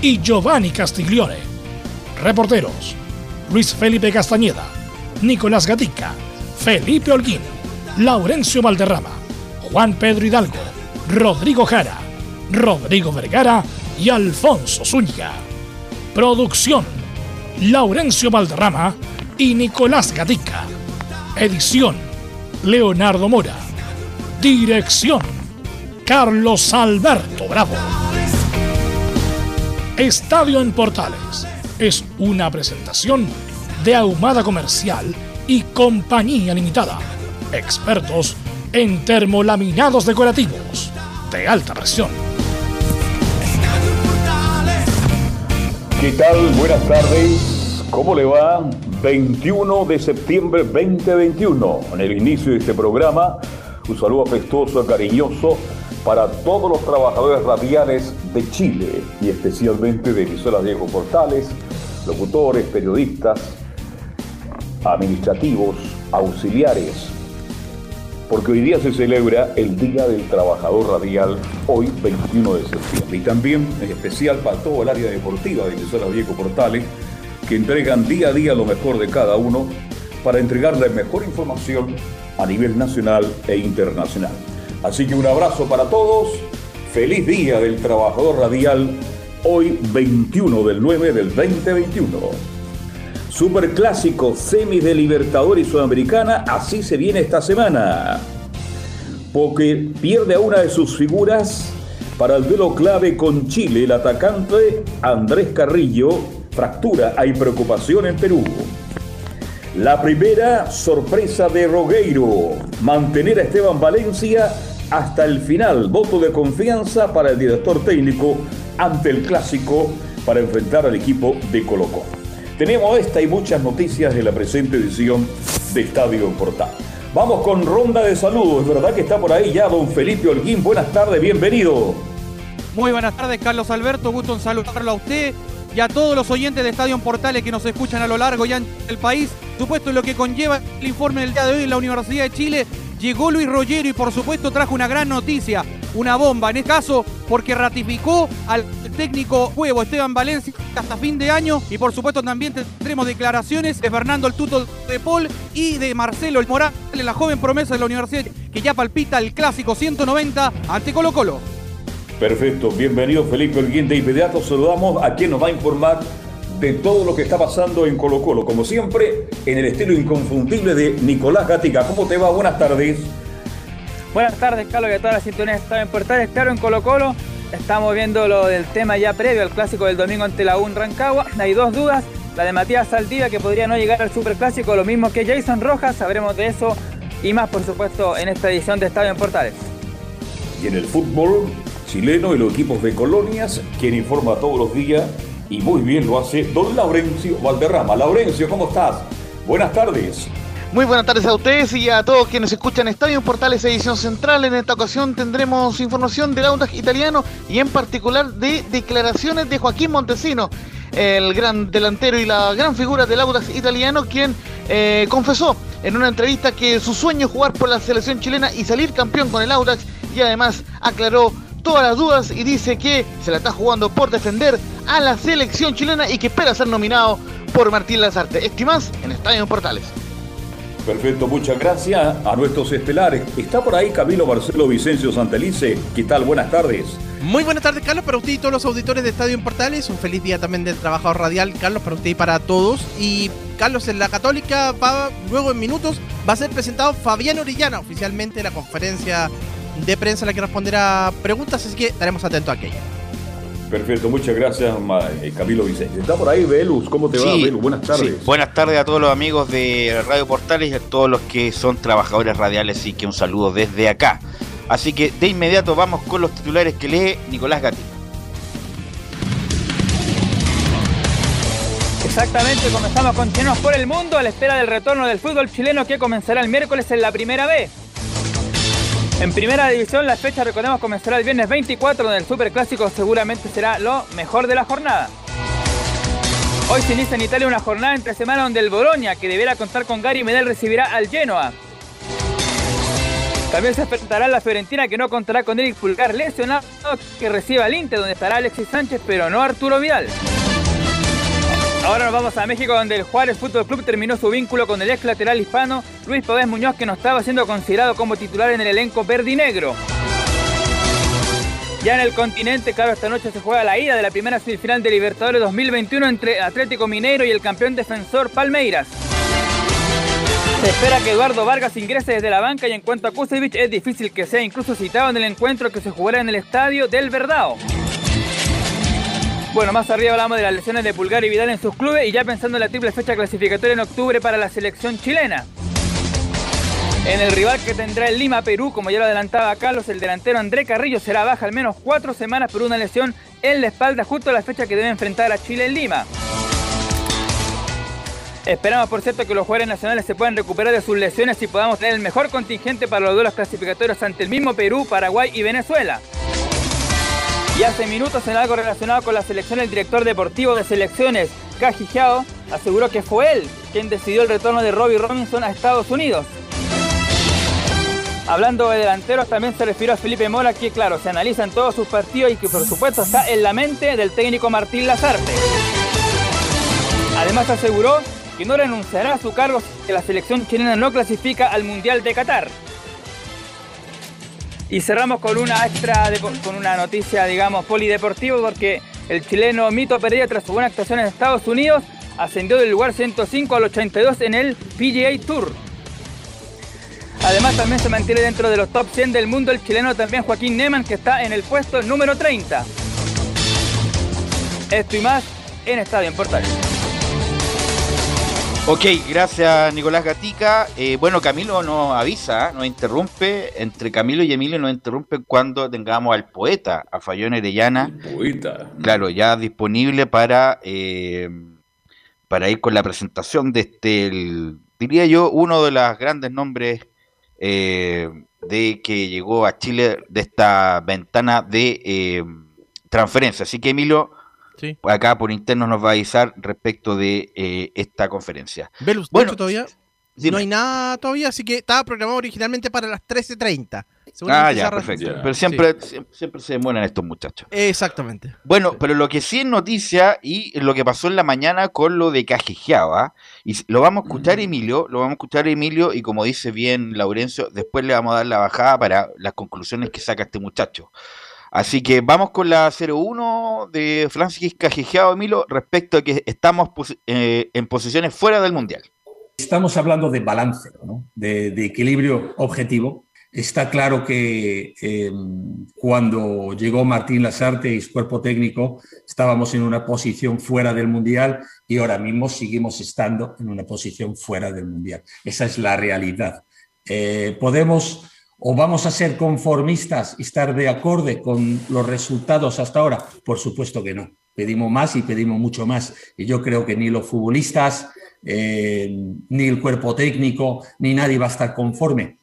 y Giovanni Castiglione. Reporteros: Luis Felipe Castañeda, Nicolás Gatica, Felipe Holguín, Laurencio Valderrama, Juan Pedro Hidalgo, Rodrigo Jara, Rodrigo Vergara y Alfonso Zúñiga. Producción: Laurencio Valderrama y Nicolás Gatica. Edición: Leonardo Mora. Dirección: Carlos Alberto Bravo. Estadio en Portales es una presentación de Ahumada Comercial y Compañía Limitada. Expertos en termolaminados decorativos de alta presión. ¿Qué tal? Buenas tardes. ¿Cómo le va? 21 de septiembre 2021. En el inicio de este programa, un saludo afectuoso, cariñoso para todos los trabajadores radiales de Chile y especialmente de emisoras Diego Portales, locutores, periodistas, administrativos, auxiliares, porque hoy día se celebra el Día del Trabajador Radial, hoy 21 de septiembre. Y también es especial para todo el área deportiva de emisoras Diego Portales, que entregan día a día lo mejor de cada uno para entregar la mejor información a nivel nacional e internacional. Así que un abrazo para todos, feliz Día del Trabajador Radial, hoy 21 del 9 del 2021. Superclásico, semis de Libertadores Sudamericana, así se viene esta semana. Porque pierde a una de sus figuras para el duelo clave con Chile, el atacante Andrés Carrillo, fractura, hay preocupación en Perú. La primera sorpresa de Rogueiro, mantener a Esteban Valencia hasta el final, voto de confianza para el director técnico ante el clásico para enfrentar al equipo de Colo Colo. Tenemos esta y muchas noticias de la presente edición de Estadio Portal. Vamos con ronda de saludos. Es verdad que está por ahí ya don Felipe Holguín. Buenas tardes, bienvenido. Muy buenas tardes, Carlos Alberto. Gusto en saludarlo a usted y a todos los oyentes de Estadio Portales que nos escuchan a lo largo y ancho del país. Supuesto, lo que conlleva el informe del día de hoy en la Universidad de Chile. Llegó Luis Rollero y por supuesto trajo una gran noticia, una bomba en este caso, porque ratificó al técnico huevo Esteban Valencia hasta fin de año y por supuesto también tendremos declaraciones de Fernando el Tuto de Paul y de Marcelo el Morales, la joven promesa de la universidad que ya palpita el clásico 190 ante Colo Colo. Perfecto, bienvenido Felipe Olguín. De inmediato saludamos a quien nos va a informar de todo lo que está pasando en Colo Colo. Como siempre, en el estilo inconfundible de Nicolás Gatica. ¿Cómo te va? Buenas tardes. Buenas tardes, Carlos, que toda la sintonía está en Portales. Claro, en Colo Colo Estamos viendo lo del tema ya previo al clásico del domingo ante la UN Rancagua. Hay dos dudas. La de Matías Saldivia, que podría no llegar al superclásico, lo mismo que Jason Rojas. Sabremos de eso y más, por supuesto, en esta edición de Estadio en Portales. Y en el fútbol chileno y los equipos de colonias, quien informa todos los días y muy bien lo hace don Laurencio Valderrama. Laurencio, ¿cómo estás? Buenas tardes. Muy buenas tardes a ustedes y a todos quienes escuchan Estadio Portales Edición Central. En esta ocasión tendremos información del Audax italiano y en particular de declaraciones de Joaquín Montesino, el gran delantero y la gran figura del Audax italiano, quien eh, confesó en una entrevista que su sueño es jugar por la selección chilena y salir campeón con el Audax y además aclaró todas las dudas y dice que se la está jugando por defender a la selección chilena y que espera ser nominado por Martín Lazarte. Estimás en Estadio Portales. Perfecto, muchas gracias a nuestros estelares. Está por ahí Camilo Marcelo Vicencio Santelice. ¿Qué tal? Buenas tardes. Muy buenas tardes, Carlos, para usted y todos los auditores de Estadio en Portales. Un feliz día también del trabajador radial, Carlos, para usted y para todos. Y Carlos, en la Católica, va, luego en minutos, va a ser presentado Fabián Orellana, oficialmente en la conferencia de prensa en la que responderá preguntas, así que estaremos atentos a aquello. Perfecto, muchas gracias eh, Camilo Vicente. Está por ahí Velus, ¿cómo te va Velus? Buenas tardes. Buenas tardes a todos los amigos de Radio Portales y a todos los que son trabajadores radiales y que un saludo desde acá. Así que de inmediato vamos con los titulares que lee Nicolás Gatti. Exactamente, comenzamos con chilenos por el mundo a la espera del retorno del fútbol chileno que comenzará el miércoles en la primera B. En primera división la fecha, recordemos, comenzará el viernes 24, donde el superclásico seguramente será lo mejor de la jornada. Hoy se inicia en Italia una jornada entre semana donde el Bologna, que deberá contar con Gary Medel, recibirá al Genoa. También se enfrentará la Fiorentina, que no contará con Eric Pulgar lesionado, que recibe al Inter, donde estará Alexis Sánchez, pero no Arturo Vidal. Ahora nos vamos a México, donde el Juárez Fútbol Club terminó su vínculo con el ex lateral hispano Luis Podés Muñoz, que no estaba siendo considerado como titular en el elenco verde y negro. Ya en el continente, claro, esta noche se juega la ida de la primera semifinal de Libertadores 2021 entre Atlético Mineiro y el campeón defensor Palmeiras. Se espera que Eduardo Vargas ingrese desde la banca y en cuanto a Kusevich es difícil que sea incluso citado en el encuentro que se jugará en el estadio del Verdao. Bueno, más arriba hablamos de las lesiones de Pulgar y Vidal en sus clubes y ya pensando en la triple fecha clasificatoria en octubre para la selección chilena. En el rival que tendrá el Lima Perú, como ya lo adelantaba Carlos, el delantero André Carrillo será baja al menos cuatro semanas por una lesión en la espalda justo a la fecha que debe enfrentar a Chile en Lima. Esperamos, por cierto, que los jugadores nacionales se puedan recuperar de sus lesiones y podamos tener el mejor contingente para los duelos clasificatorios ante el mismo Perú, Paraguay y Venezuela. Y hace minutos en algo relacionado con la selección, el director deportivo de selecciones, Kaji aseguró que fue él quien decidió el retorno de Robbie Robinson a Estados Unidos. Hablando de delanteros, también se refirió a Felipe Mora, que claro, se analizan todos sus partidos y que por supuesto está en la mente del técnico Martín Lazarte. Además aseguró que no renunciará a su cargo si la selección chilena no clasifica al Mundial de Qatar. Y cerramos con una extra, con una noticia, digamos, polideportivo, porque el chileno Mito Pereira, tras su buena actuación en Estados Unidos, ascendió del lugar 105 al 82 en el PGA Tour. Además también se mantiene dentro de los top 100 del mundo el chileno también Joaquín Neman que está en el puesto número 30. Esto y más en Estadio en Portal. Ok, gracias Nicolás Gatica. Eh, bueno, Camilo nos avisa, nos interrumpe, entre Camilo y Emilio nos interrumpe cuando tengamos al poeta, a Fayón Erellana. poeta. Claro, ya disponible para, eh, para ir con la presentación de este, diría yo, uno de los grandes nombres eh, de que llegó a Chile de esta ventana de eh, transferencia. Así que Emilio, acá por interno nos va a avisar respecto de eh, esta conferencia. bueno, todavía no hay nada todavía, así que estaba programado originalmente para las 13.30. Ah, ya, perfecto. Pero siempre, siempre, se demoran estos muchachos. Exactamente. Bueno, pero lo que sí es noticia y lo que pasó en la mañana con lo de Cajijeaba, y lo vamos a escuchar Emilio, lo vamos a escuchar Emilio, y como dice bien Laurencio, después le vamos a dar la bajada para las conclusiones que saca este muchacho. Así que vamos con la 01 de Francis Cajijeaba, Emilio, respecto a que estamos eh, en posiciones fuera del Mundial. Estamos hablando de balance, de, de equilibrio objetivo Está claro que em, cuando llegó Martín Lasarte y su cuerpo técnico estábamos en una posición fuera del Mundial y ahora mismo seguimos estando en una posición fuera del Mundial. Esa es la realidad. Eh, ¿Podemos o vamos a ser conformistas y estar de acuerdo con los resultados hasta ahora? Por supuesto que no. Pedimos más y pedimos mucho más. Y yo creo que ni los futbolistas, eh, ni el cuerpo técnico, ni nadie va a estar conforme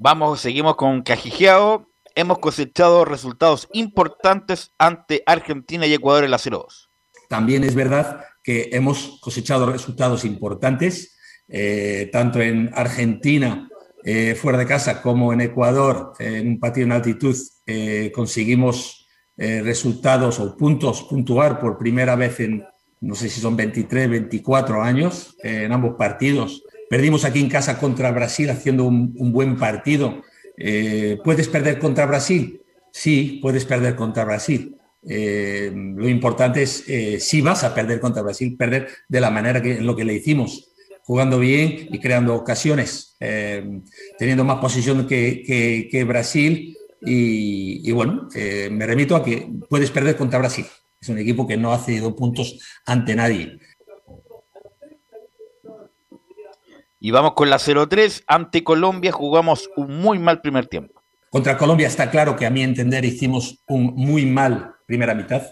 Vamos, seguimos con Cajijeado. Hemos cosechado resultados importantes ante Argentina y Ecuador en la 0-2. También es verdad que hemos cosechado resultados importantes, eh, tanto en Argentina eh, fuera de casa como en Ecuador, en un partido en altitud, eh, conseguimos resultados o puntos puntuar por primera vez en, no sé si son 23, 24 años, en ambos partidos Perdimos aquí en casa contra Brasil haciendo un, buen partido. Eh, ¿Puedes perder contra Brasil? Sí, puedes perder contra Brasil. Eh, lo importante es, eh, si vas a perder contra Brasil, perder de la manera que en lo que le hicimos, jugando bien y creando ocasiones, teniendo más posición que, Brasil. Y, y bueno, me remito a que puedes perder contra Brasil. Es un equipo que no ha cedido puntos ante nadie. Y vamos con la 0-3. Ante Colombia jugamos un muy mal primer tiempo. Contra Colombia está claro que a mi entender hicimos un muy mal primera mitad.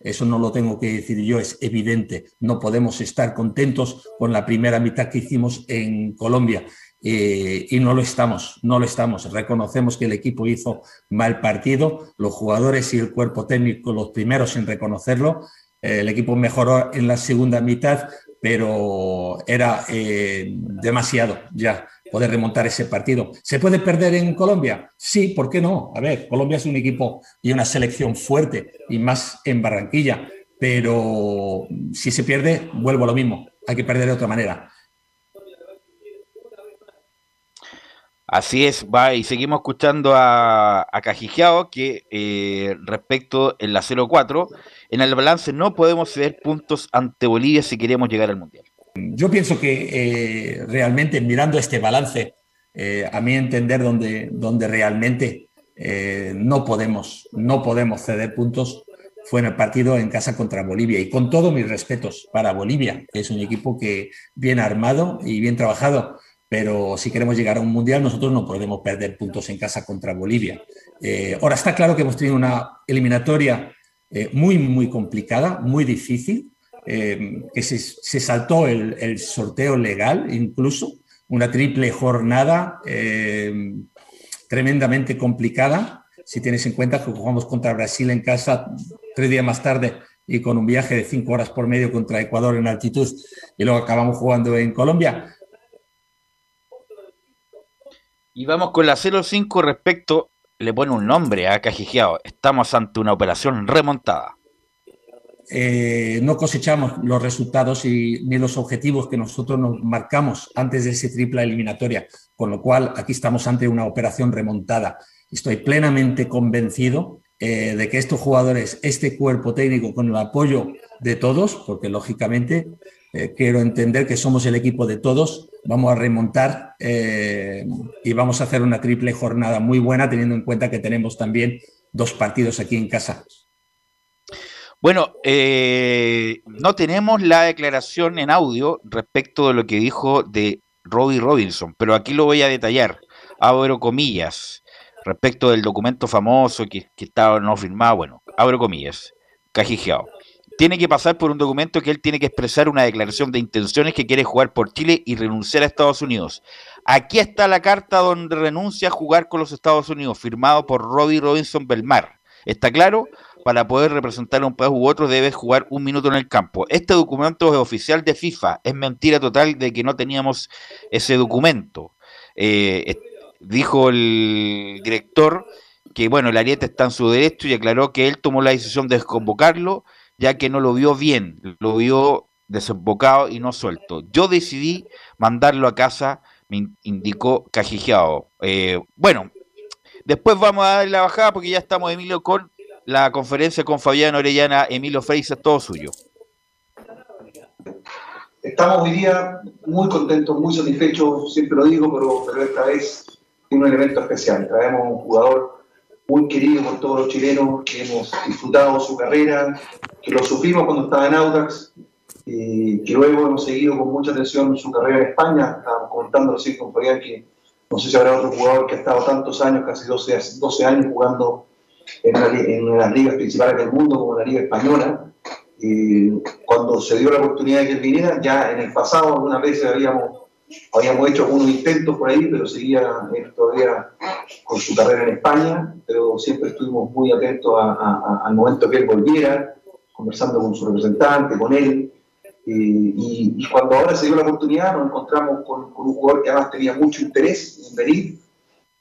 Eso no lo tengo que decir yo, es evidente. No podemos estar contentos con la primera mitad que hicimos en Colombia. Eh, y no lo estamos, no lo estamos. Reconocemos que el equipo hizo mal partido, los jugadores y el cuerpo técnico los primeros en reconocerlo. Eh, el equipo mejoró en la segunda mitad, pero era eh, demasiado ya poder remontar ese partido. ¿Se puede perder en Colombia? Sí, ¿por qué no? A ver, Colombia es un equipo y una selección fuerte y más en Barranquilla, pero si se pierde, vuelvo a lo mismo, hay que perder de otra manera. Así es, va, y seguimos escuchando a, a Cajijeao que eh, respecto en la 0-4, en el balance no podemos ceder puntos ante Bolivia si queremos llegar al Mundial. Yo pienso que eh, realmente mirando este balance, eh, a mi entender, donde, donde realmente no, podemos, no podemos ceder puntos fue en el partido en casa contra Bolivia. Y con todos mis respetos para Bolivia, que es un equipo que bien armado y bien trabajado pero si queremos llegar a un mundial, nosotros no podemos perder puntos en casa contra Bolivia. Eh, ahora está claro que hemos tenido una eliminatoria eh, muy, muy complicada, muy difícil, eh, que se, saltó el, sorteo legal, incluso una triple jornada tremendamente complicada. Si tienes en cuenta que jugamos contra Brasil en casa tres días más tarde y con un viaje de cinco horas por medio contra Ecuador en altitud y luego acabamos jugando en Colombia y vamos con la 05 respecto, le pone un nombre a Cajijeado. Estamos ante una operación remontada. Eh, no cosechamos los resultados ni los objetivos que nosotros nos marcamos antes de esa tripla eliminatoria, con lo cual aquí estamos ante una operación remontada. Estoy plenamente convencido eh, de que estos jugadores, este cuerpo técnico, con el apoyo de todos, porque lógicamente eh, quiero entender que somos el equipo de todos, vamos a remontar y vamos a hacer una triple jornada muy buena, teniendo en cuenta que tenemos también dos partidos aquí en casa. Bueno, eh, no tenemos la declaración en audio respecto de lo que dijo de Robbie Robinson, pero aquí lo voy a detallar, abro comillas, respecto del documento famoso que, que estaba no firmado, bueno, abro comillas, cajijeado tiene que pasar por un documento que él tiene que expresar una declaración de intenciones que quiere jugar por Chile y renunciar a Estados Unidos. Aquí está la carta donde renuncia a jugar con los Estados Unidos, firmado por Robbie Robinson Belmar. ¿Está claro? Para poder representar a un país u otro debes jugar un minuto en el campo. Este documento es oficial de FIFA. Es mentira total de que no teníamos ese documento. Eh, dijo el director que, bueno, el Ariete está en su derecho y aclaró que él tomó la decisión de desconvocarlo ya que no lo vio bien, lo vio desembocado y no suelto. Yo decidí mandarlo a casa, me indicó Cajijeado. Eh, bueno, después vamos a dar la bajada porque ya estamos, Emilio, con la conferencia con Fabián Orellana, Emilio Freisa, todo suyo. Estamos hoy día muy contentos, muy satisfechos, siempre lo digo, pero, pero esta vez tiene un elemento especial. Traemos un jugador muy querido por todos los chilenos, que hemos disfrutado su carrera, que lo sufrimos cuando estaba en Audax, y que luego hemos seguido con mucha atención su carrera en España. Estábamos comentando así con Fabián que no sé si habrá otro jugador que ha estado tantos años, casi 12, 12 años jugando en, en las ligas principales del mundo, como la Liga Española. Y cuando se dio la oportunidad de que él viniera, ya en el pasado algunas veces habíamos Habíamos hecho algunos intentos por ahí, pero seguía todavía con su carrera en España, pero siempre estuvimos muy atentos al momento que él volviera, conversando con su representante, con él. y, cuando ahora se dio la oportunidad, nos encontramos con, un jugador que además tenía mucho interés en venir.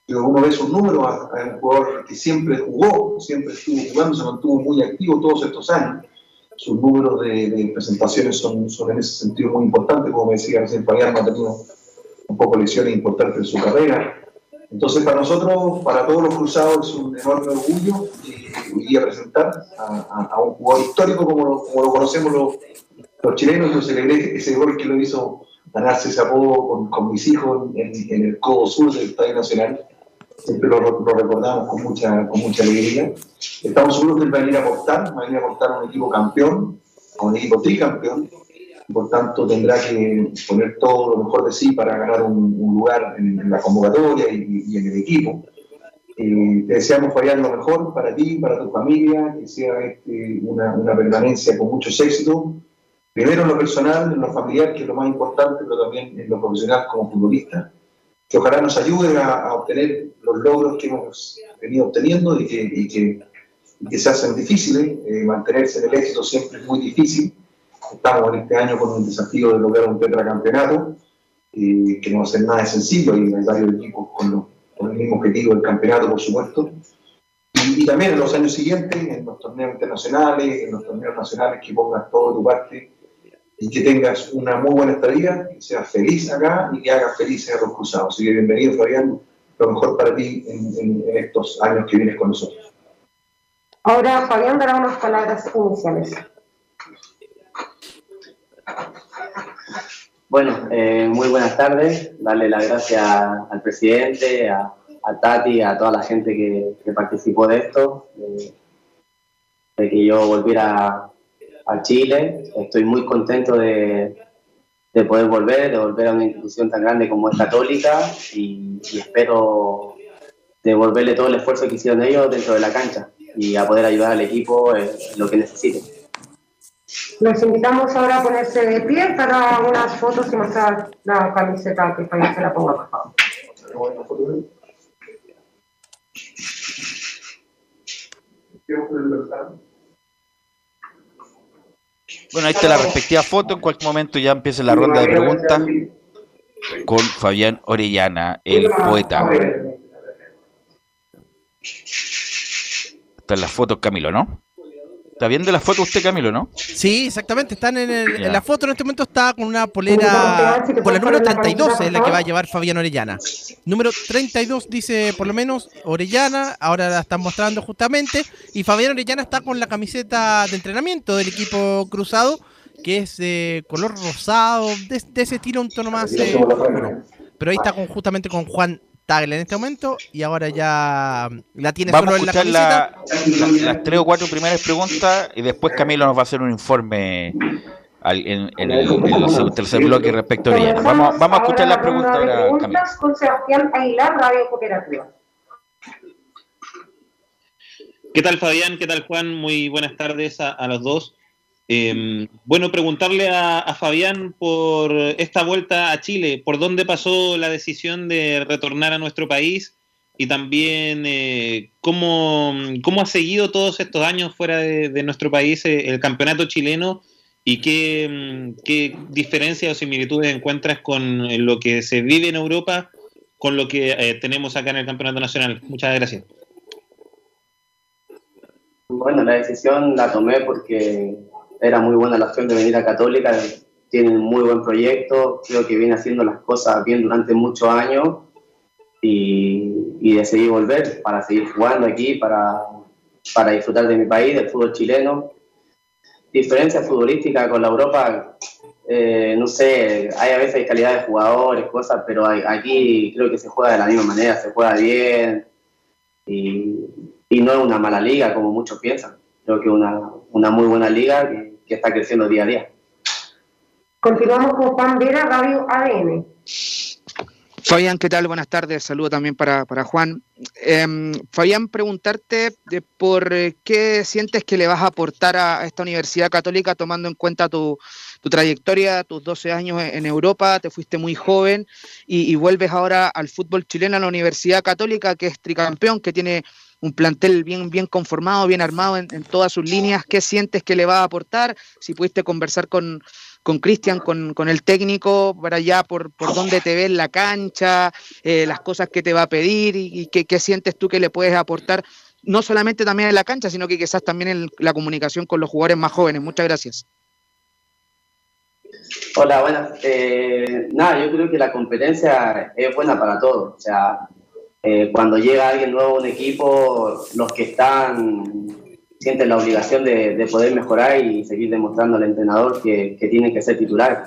Y uno ve sus números, a, un jugador que siempre jugó, siempre estuvo jugando, se mantuvo muy activo todos estos años sus números de, presentaciones son, son, en ese sentido muy importantes, como me decía recién Fabián, ha tenido un poco lesiones importantes en su carrera. Entonces, para nosotros, para todos los cruzados, es un enorme orgullo y hoy presentar a, un jugador histórico como lo, como lo conocemos los, los, chilenos. Yo celebré ese gol que lo hizo ganarse ese apodo con, con mis hijos en, en, el codo sur del Estadio Nacional siempre lo, recordamos con mucha, con mucha alegría. Estamos seguros que él va a venir a aportar, va a venir a aportar a un equipo campeón, a un equipo tricampeón, por tanto tendrá que poner todo lo mejor de sí para ganar un, lugar en, la convocatoria y, en el equipo. Eh, te deseamos, Fabián, lo mejor para ti, para tu familia, que sea este, una, una, permanencia con muchos éxitos. Primero en lo personal, en lo familiar, que es lo más importante, pero también en lo profesional como futbolista. Que ojalá nos ayude a, obtener los logros que hemos venido obteniendo y que, y que, y que se hacen difíciles. Eh, mantenerse en el éxito siempre es muy difícil. Estamos en este año con un desafío de lograr un tetracampeonato, eh, que no va a ser nada sencillo, y hay varios equipos con los con el mismo objetivo del campeonato, por supuesto. Y, también en los años siguientes, en los torneos internacionales, en los torneos nacionales, que pongas todo de tu parte y que tengas una muy buena estadía, que seas feliz acá y que hagas felices a los cruzados. Así que bienvenido, Fabián, lo mejor para ti en, estos años que vienes con nosotros. Ahora Fabián dará unas palabras iniciales. Bueno, eh, muy buenas tardes. Darle las gracias al presidente, a, Tati, a toda la gente que, participó de esto, de, que yo volviera a Chile. Estoy muy contento de, poder volver, de volver a una institución tan grande como es Católica y, espero devolverle todo el esfuerzo que hicieron ellos dentro de la cancha y a poder ayudar al equipo en lo que necesiten. Los invitamos ahora a ponerse de pie para unas fotos y mostrar la camiseta que para se la ponga, por favor. Bueno, ahí está la respectiva foto. En cualquier momento ya empieza la ronda de preguntas con Fabián Orellana, el poeta. Están las fotos, Camilo, ¿no? ¿Está viendo la foto usted, Camilo, no? Sí, exactamente. Están en, la foto en este momento está con una polera por la número 32, es la que va a llevar Fabián Orellana. Número 32 dice por lo menos Orellana, ahora la están mostrando justamente. Y Fabián Orellana está con la camiseta de entrenamiento del equipo cruzado, que es de color rosado, de, ese estilo, un tono más eh, Pero ahí está con, justamente con Juan Tagle en este momento y ahora ya la tiene Vamos solo a escuchar en la, las tres o cuatro primeras preguntas y después Camilo nos va a hacer un informe en, el, tercer bloque respecto a ella. Vamos, vamos a escuchar las preguntas ahora, Camilo. con Sebastián Aguilar, Radio Cooperativa. ¿Qué tal Fabián? ¿Qué tal Juan? Muy buenas tardes a los dos. Em, bueno, preguntarle a, Fabián por esta vuelta a Chile, por dónde pasó la decisión de retornar a nuestro país y también eh, cómo, ha seguido todos estos años fuera de, nuestro país eh, el campeonato chileno y qué, qué, diferencias o similitudes encuentras con lo que se vive en Europa con lo que eh, tenemos acá en el campeonato nacional. Muchas gracias. Bueno, la decisión la tomé porque era muy buena la opción de venir a Católica, tienen muy buen proyecto, creo que viene haciendo las cosas bien durante muchos años y, y decidí volver para seguir jugando aquí, para, para disfrutar de mi país, del fútbol chileno. Diferencia futbolística con la Europa, eh, no sé, hay a veces hay calidad de jugadores, cosas, pero aquí creo que se juega de la misma manera, se juega bien y, y no es una mala liga como muchos piensan. Creo que es una, una muy buena liga que, que está creciendo día a día. Continuamos con Juan Vera, Radio ADN. Fabián, ¿qué tal? Buenas tardes. Saludo también para, para Juan. Em, Fabián, preguntarte de por eh, qué sientes que le vas a aportar a, esta Universidad Católica tomando en cuenta tu, tu trayectoria, tus 12 años en Europa, te fuiste muy joven y, y, vuelves ahora al fútbol chileno a la Universidad Católica, que es tricampeón, que tiene un plantel bien, bien conformado, bien armado en, todas sus líneas. ¿Qué sientes que le va a aportar? Si pudiste conversar con Cristian, con, con, el técnico, para allá por, por dónde te ves la cancha, eh, las cosas que te va a pedir y, qué, sientes tú que le puedes aportar, no solamente también en la cancha, sino que quizás también en la comunicación con los jugadores más jóvenes. Muchas gracias. Hola, buenas. Eh, nada, yo creo que la competencia es buena para todos. O sea, eh, cuando llega alguien nuevo a un equipo, los que están sienten la obligación de, poder mejorar y seguir demostrando al entrenador que, que tiene que ser titular.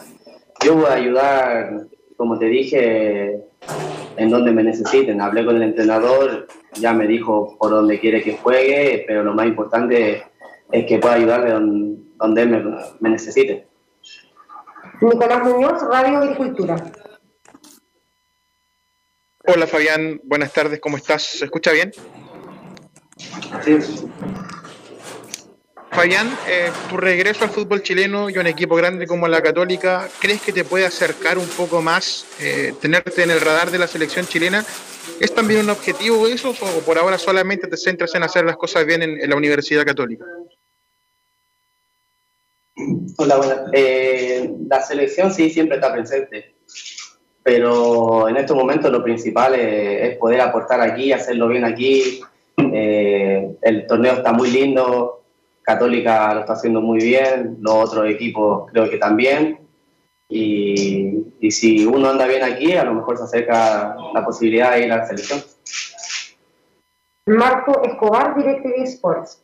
Yo voy a ayudar, como te dije, en donde me necesiten. Hablé con el entrenador, ya me dijo por dónde quiere que juegue, pero lo más importante es que pueda ayudarle donde, él me, me necesite. Nicolás Muñoz, Radio Agricultura. Hola Fabián, buenas tardes, ¿cómo estás? ¿Se escucha bien? Sí. Fabián, eh, tu regreso al fútbol chileno y un equipo grande como la Católica, ¿crees que te puede acercar un poco más, eh, tenerte en el radar de la selección chilena? ¿Es también un objetivo eso o por ahora solamente te centras en hacer las cosas bien en, en la Universidad Católica? Hola, buenas. Eh, la selección sí siempre está presente, pero en estos momentos lo principal es, es poder aportar aquí, hacerlo bien aquí. Eh, el torneo está muy lindo, Católica lo está haciendo muy bien, los otros equipos creo que también. Y, y si uno anda bien aquí, a lo mejor se acerca la posibilidad de ir a la selección. Marco Escobar, DirecTV Sports.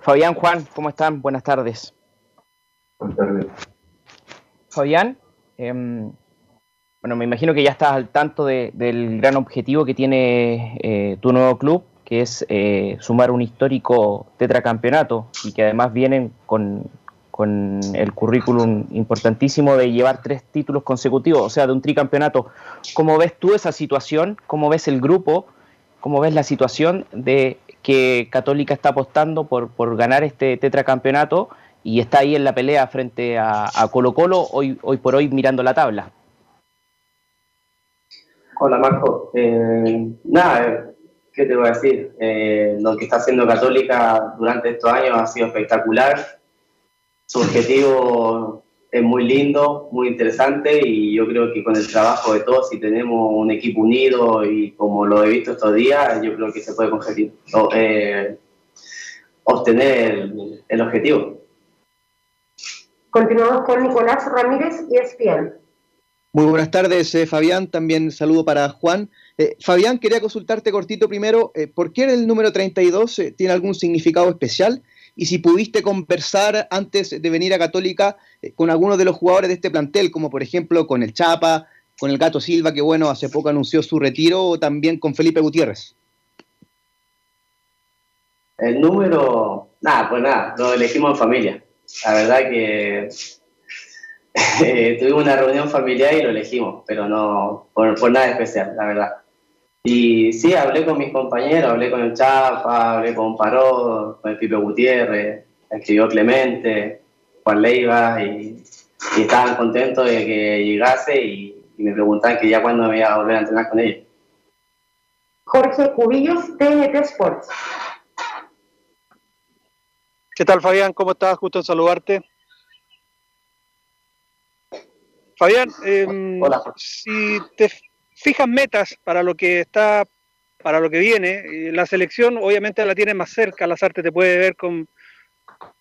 Fabián, Juan, ¿cómo están? Buenas tardes. Buenas tardes. Fabián, em, bueno, me imagino que ya estás al tanto de- del gran objetivo que tiene eh, tu nuevo club, que es eh, sumar un histórico tetracampeonato y que además vienen con, con el currículum importantísimo de llevar tres títulos consecutivos, o sea, de un tricampeonato. ¿Cómo ves tú esa situación? ¿Cómo ves el grupo? ¿Cómo ves la situación de que Católica está apostando por, por ganar este tetracampeonato y está ahí en la pelea frente a, Colo Colo hoy, hoy por hoy mirando la tabla? Hola Marco. Eh, nada, eh, ¿qué te voy a decir? Eh, lo que está haciendo Católica durante estos años ha sido espectacular. Su objetivo es muy lindo, muy interesante y yo creo que con el trabajo de todos, si tenemos un equipo unido y como lo he visto estos días, yo creo que se puede conseguir, o, eh, obtener el objetivo. Continuamos con Nicolás Ramírez y ESPN. Muy buenas tardes, eh, Fabián. También saludo para Juan. Eh, Fabián, quería consultarte cortito primero, eh, ¿por qué el número 32 eh, tiene algún significado especial? Y si pudiste conversar antes de venir a Católica eh, con algunos de los jugadores de este plantel, como por ejemplo con el Chapa, con el Gato Silva, que bueno, hace poco anunció su retiro, o también con Felipe Gutiérrez. El número, nada, pues nada, lo elegimos en familia. La verdad que eh, tuvimos una reunión familiar y lo elegimos, pero no por, nada especial, la verdad. Y sí, hablé con mis compañeros, hablé con el Chapa, hablé con Paró, con el Pipe Gutiérrez, escribió Clemente, Juan Leiva, y, y estaban contentos de que llegase y, y me preguntaban que ya cuándo me iba a volver a entrenar con ellos. Jorge Cubillos, TNT Sports. ¿Qué tal, Fabián? ¿Cómo estás? Gusto en saludarte. Fabián, em, si te fijas metas para lo que está, para lo que viene, eh, la selección obviamente la tienes más cerca, las artes te puede ver con,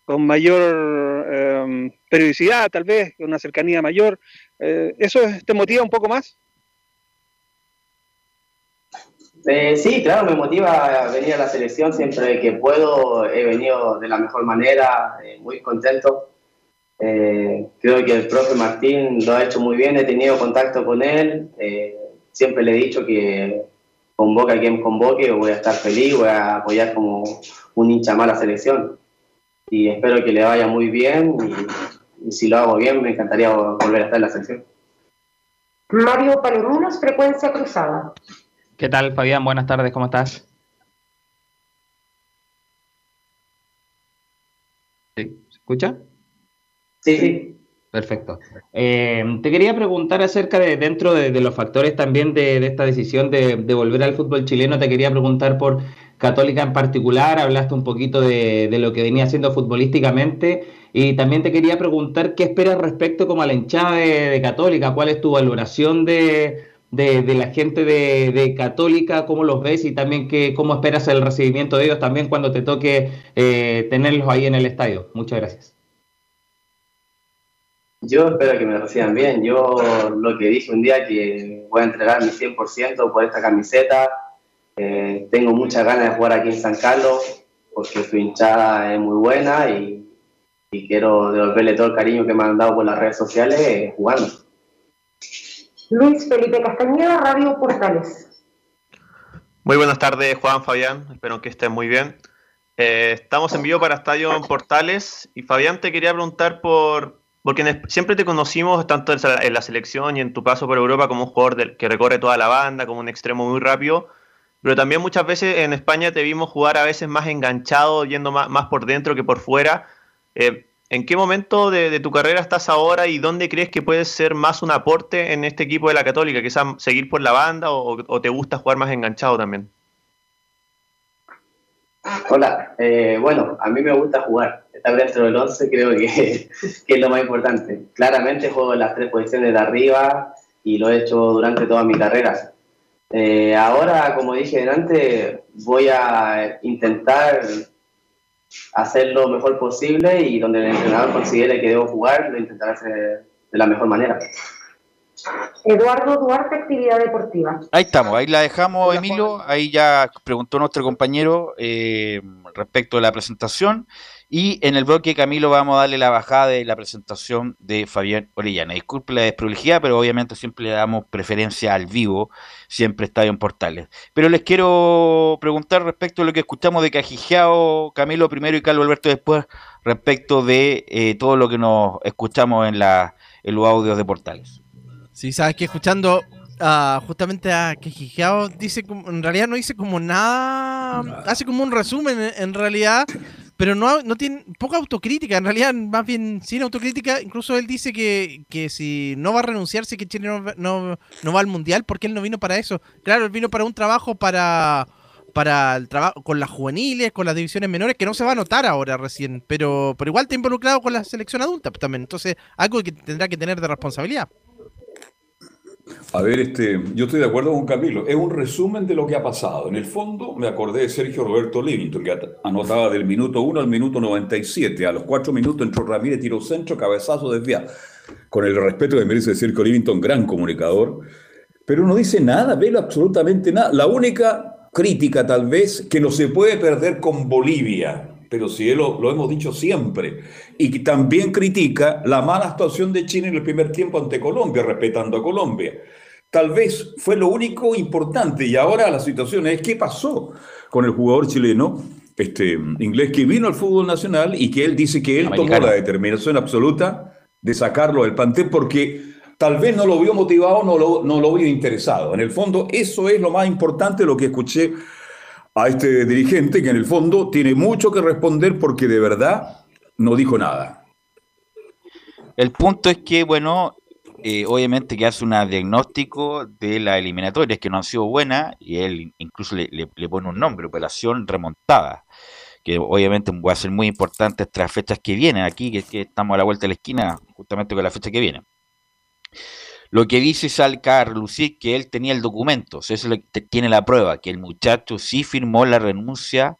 con mayor em, periodicidad, tal vez, con una cercanía mayor. Eh, ¿Eso es- te motiva un poco más? Eh, sí, claro, me motiva a venir a la selección siempre que puedo. He venido de la mejor manera, eh, muy contento. Eh, creo que el profe Martín lo ha hecho muy bien, he tenido contacto con él. siempre le he dicho que convoque a quien convoque, voy a estar feliz, voy a apoyar como un hincha más a la selección. Y espero que le vaya muy bien y, si lo hago bien me encantaría volver a estar en la selección. Mario Palominos, Frecuencia Cruzada. ¿Qué tal, Fabián? Buenas tardes, ¿cómo estás? Sí, ¿Se escucha? Sí, sí. Perfecto. Eh, te quería preguntar acerca de, dentro de, de los factores también de, de esta decisión de, de volver al fútbol chileno, te quería preguntar por Católica en particular, hablaste un poquito de, lo que venía haciendo futbolísticamente y también te quería preguntar qué esperas respecto como a la hinchada de Católica, cuál es tu valoración de, de, de la gente de, Católica, cómo los ves y también que, cómo esperas el recibimiento de ellos también cuando te toque eh, tenerlos ahí en el estadio. Muchas gracias. Yo espero que me reciban bien. Yo lo que dije un día que voy a entregar mi 100% por esta camiseta. Eh, tengo muchas ganas de jugar aquí en San Carlos porque su hinchada es muy buena y, y quiero devolverle todo el cariño que me han dado por las redes sociales eh, jugando. Luis Felipe Castañeda, Radio Portales. Muy buenas tardes, Juan, Fabián. Espero que estén muy bien. Eh, estamos en vivo para Estadio Portales y Fabián te quería preguntar por porque siempre te conocimos tanto en la selección y en tu paso por Europa como un jugador que recorre toda la banda, como un extremo muy rápido, pero también muchas veces en España te vimos jugar a veces más enganchado, yendo más, por dentro que por fuera. Eh, ¿En qué momento de, tu carrera estás ahora y dónde crees que puedes ser más un aporte en este equipo de la Católica? ¿Quizás seguir por la banda o, te gusta jugar más enganchado también? Hola, eh, bueno, a mí me gusta jugar. Estar dentro del 11 creo que, es lo más importante. Claramente juego en las tres posiciones de arriba y lo he hecho durante toda mi carrera. Eh, ahora, como dije antes, voy a intentar hacer lo mejor posible y donde el entrenador considere que debo jugar, lo intentaré hacer de la mejor manera. Eduardo Duarte, actividad deportiva. Ahí estamos, ahí la dejamos, Emilio. Ahí ya preguntó nuestro compañero eh, respecto de la presentación. Y en el bloque Camilo vamos a darle la bajada de la presentación de Fabián Orellana. Disculpe la desprolijidad, pero obviamente siempre le damos preferencia al vivo, siempre Estadio en Portales. Pero les quiero preguntar respecto a lo que escuchamos de Cajijeao, Camilo primero y Carlos Alberto después, respecto de eh, todo lo que nos escuchamos en, la, en los audios de Portales. Sí, sabes que escuchando justamente a Cajijeao, dice, en realidad no dice como nada, hace como un resumen en realidad pero no, no tiene poca autocrítica, en realidad más bien sin autocrítica, incluso él dice que, si no va a renunciarse, que Chile no, no, va al Mundial, porque él no vino para eso. Claro, él vino para un trabajo para para el trabajo con las juveniles, con las divisiones menores, que no se va a notar ahora recién, pero, pero igual está involucrado con la selección adulta también, entonces algo que tendrá que tener de responsabilidad. A ver, este, yo estoy de acuerdo con Camilo. Es un resumen de lo que ha pasado. En el fondo, me acordé de Sergio Roberto Livington, que anotaba del minuto 1 al minuto 97. A los 4 minutos entró Ramírez, tiro centro, cabezazo, desvía. Con el respeto que merece Sergio Livington, gran comunicador. Pero no dice nada, velo absolutamente nada. La única crítica, tal vez, que no se puede perder con Bolivia pero si lo, lo, hemos dicho siempre. Y también critica la mala actuación de Chile en el primer tiempo ante Colombia, respetando a Colombia. Tal vez fue lo único importante y ahora la situación es qué pasó con el jugador chileno este, inglés que vino al fútbol nacional y que él dice que él tomó la determinación absoluta de sacarlo del plantel porque tal vez no lo vio motivado, no lo, no lo vio interesado. En el fondo, eso es lo más importante, lo que escuché a este dirigente que en el fondo tiene mucho que responder porque de verdad no dijo nada. El punto es que, bueno, eh, obviamente que hace un diagnóstico de las eliminatorias que no han sido buenas y él incluso le, pone un nombre, operación remontada, que obviamente va a ser muy importante estas fechas que vienen aquí, que, que estamos a la vuelta de la esquina justamente con la fecha que viene. Lo que dice Salca a relucir que él tenía el documento, eso tiene la prueba, que el muchacho sí firmó la renuncia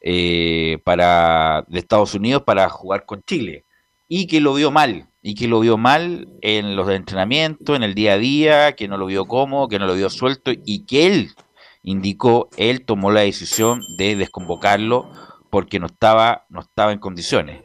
eh, para, de Estados Unidos para jugar con Chile y que lo vio mal, y que lo vio mal en los entrenamientos, en el día a día, que no lo vio cómodo, que no lo vio suelto y que él indicó, él tomó la decisión de desconvocarlo porque no estaba, no estaba en condiciones.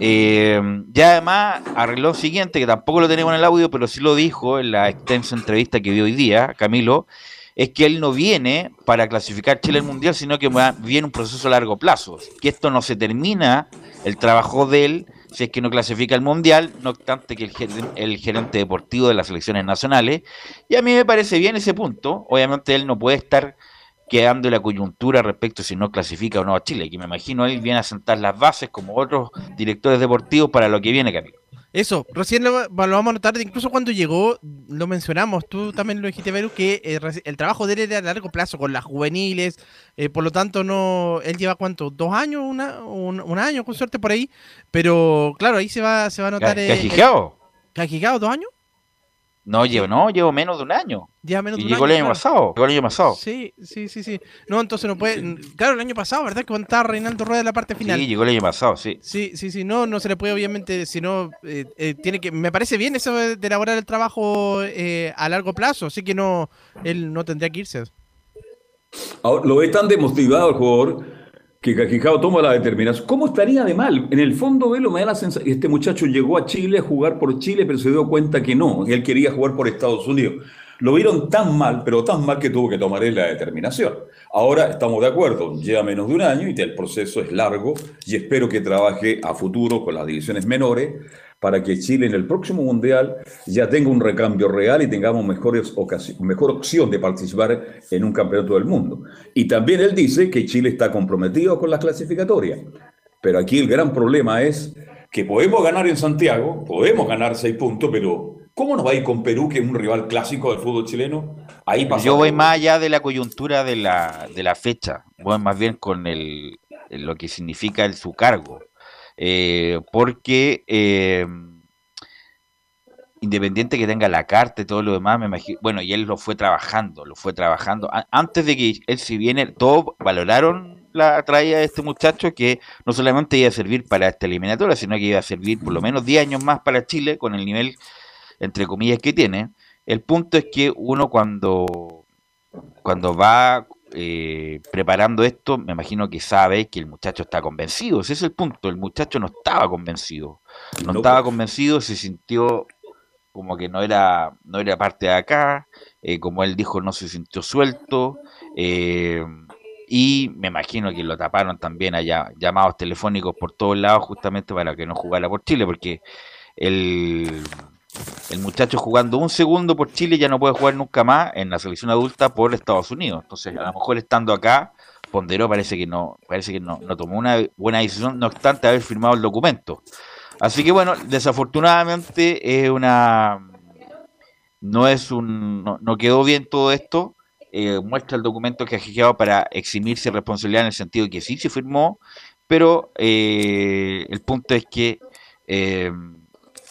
Eh, ya además arregló lo siguiente, que tampoco lo tenemos en el audio, pero sí lo dijo en la extensa entrevista que dio hoy día, Camilo, es que él no viene para clasificar Chile al Mundial, sino que viene un proceso a largo plazo, que esto no se termina, el trabajo de él, si es que no clasifica al Mundial, no obstante que el, el gerente deportivo de las selecciones nacionales, y a mí me parece bien ese punto, obviamente él no puede estar quedando la coyuntura respecto si no clasifica o no a Chile, que me imagino él viene a sentar las bases como otros directores deportivos para lo que viene, Camilo. Eso, recién lo, vamos a notar, incluso cuando llegó, lo mencionamos, tú también lo dijiste, Beru, que eh, el trabajo de él era a largo plazo con las juveniles, eh, por lo tanto, no él lleva cuánto, dos años, una, un, año con suerte por ahí, pero claro, ahí se va, se va a notar... Eh, ¿Cajicao? ¿Cajicao, dos años? No, llevo, no, llevo menos de un año. Ya menos de un llegó año. el año pasado. Llegó el año pasado. Sí, sí, sí, sí. No, entonces no puede. Claro, el año pasado, ¿verdad? Que estaba Reinaldo Rueda en la parte final. Sí, llegó el año pasado, sí. Sí, sí, sí. No, no se le puede, obviamente, si no. Eh, eh, tiene que. Me parece bien eso de elaborar el trabajo eh, a largo plazo. Así que no. Él no tendría que irse. lo ve tan demotivado el jugador que Cajicao toma la determinación. ¿Cómo estaría de mal? En el fondo, Velo me da la sensación. Este muchacho llegó a Chile a jugar por Chile, pero se dio cuenta que no. Él quería jugar por Estados Unidos. Lo vieron tan mal, pero tan mal que tuvo que tomar él la determinación. Ahora estamos de acuerdo, lleva menos de un año y el proceso es largo y espero que trabaje a futuro con las divisiones menores para que Chile en el próximo Mundial ya tenga un recambio real y tengamos mejores mejor opción de participar en un campeonato del mundo. Y también él dice que Chile está comprometido con las clasificatorias. Pero aquí el gran problema es que podemos ganar en Santiago, podemos ganar seis puntos, pero ¿cómo nos va a ir con Perú, que es un rival clásico del fútbol chileno? Ahí Yo voy más allá de la coyuntura de la, de la fecha, voy más bien con el, lo que significa el, su cargo. Eh, porque eh, independiente que tenga la carta y todo lo demás, me imagino, bueno, y él lo fue trabajando, lo fue trabajando. antes de que él si viene, todos valoraron la traída de este muchacho que no solamente iba a servir para esta eliminatoria, sino que iba a servir por lo menos 10 años más para Chile con el nivel, entre comillas, que tiene. El punto es que uno cuando, cuando va eh, preparando esto, me imagino que sabe que el muchacho está convencido. Ese es el punto. El muchacho no estaba convencido. No, estaba convencido, se sintió como que no era, no era parte de acá. Eh, como él dijo, no se sintió suelto. Eh, y me imagino que lo taparon también allá, llamados telefónicos por todos lados, justamente para que no jugara por Chile, porque el el muchacho jugando un segundo por Chile ya no puede jugar nunca más en la selección adulta por Estados Unidos. Entonces, a lo mejor estando acá, ponderó, parece que no, parece que no, tomó una buena decisión, no obstante haber firmado el documento. Así que bueno, desafortunadamente es una no es un no, quedó bien todo esto. Eh, muestra el documento que ha llegado para eximirse responsabilidad en el sentido de que sí se firmó, pero eh, el punto es que eh,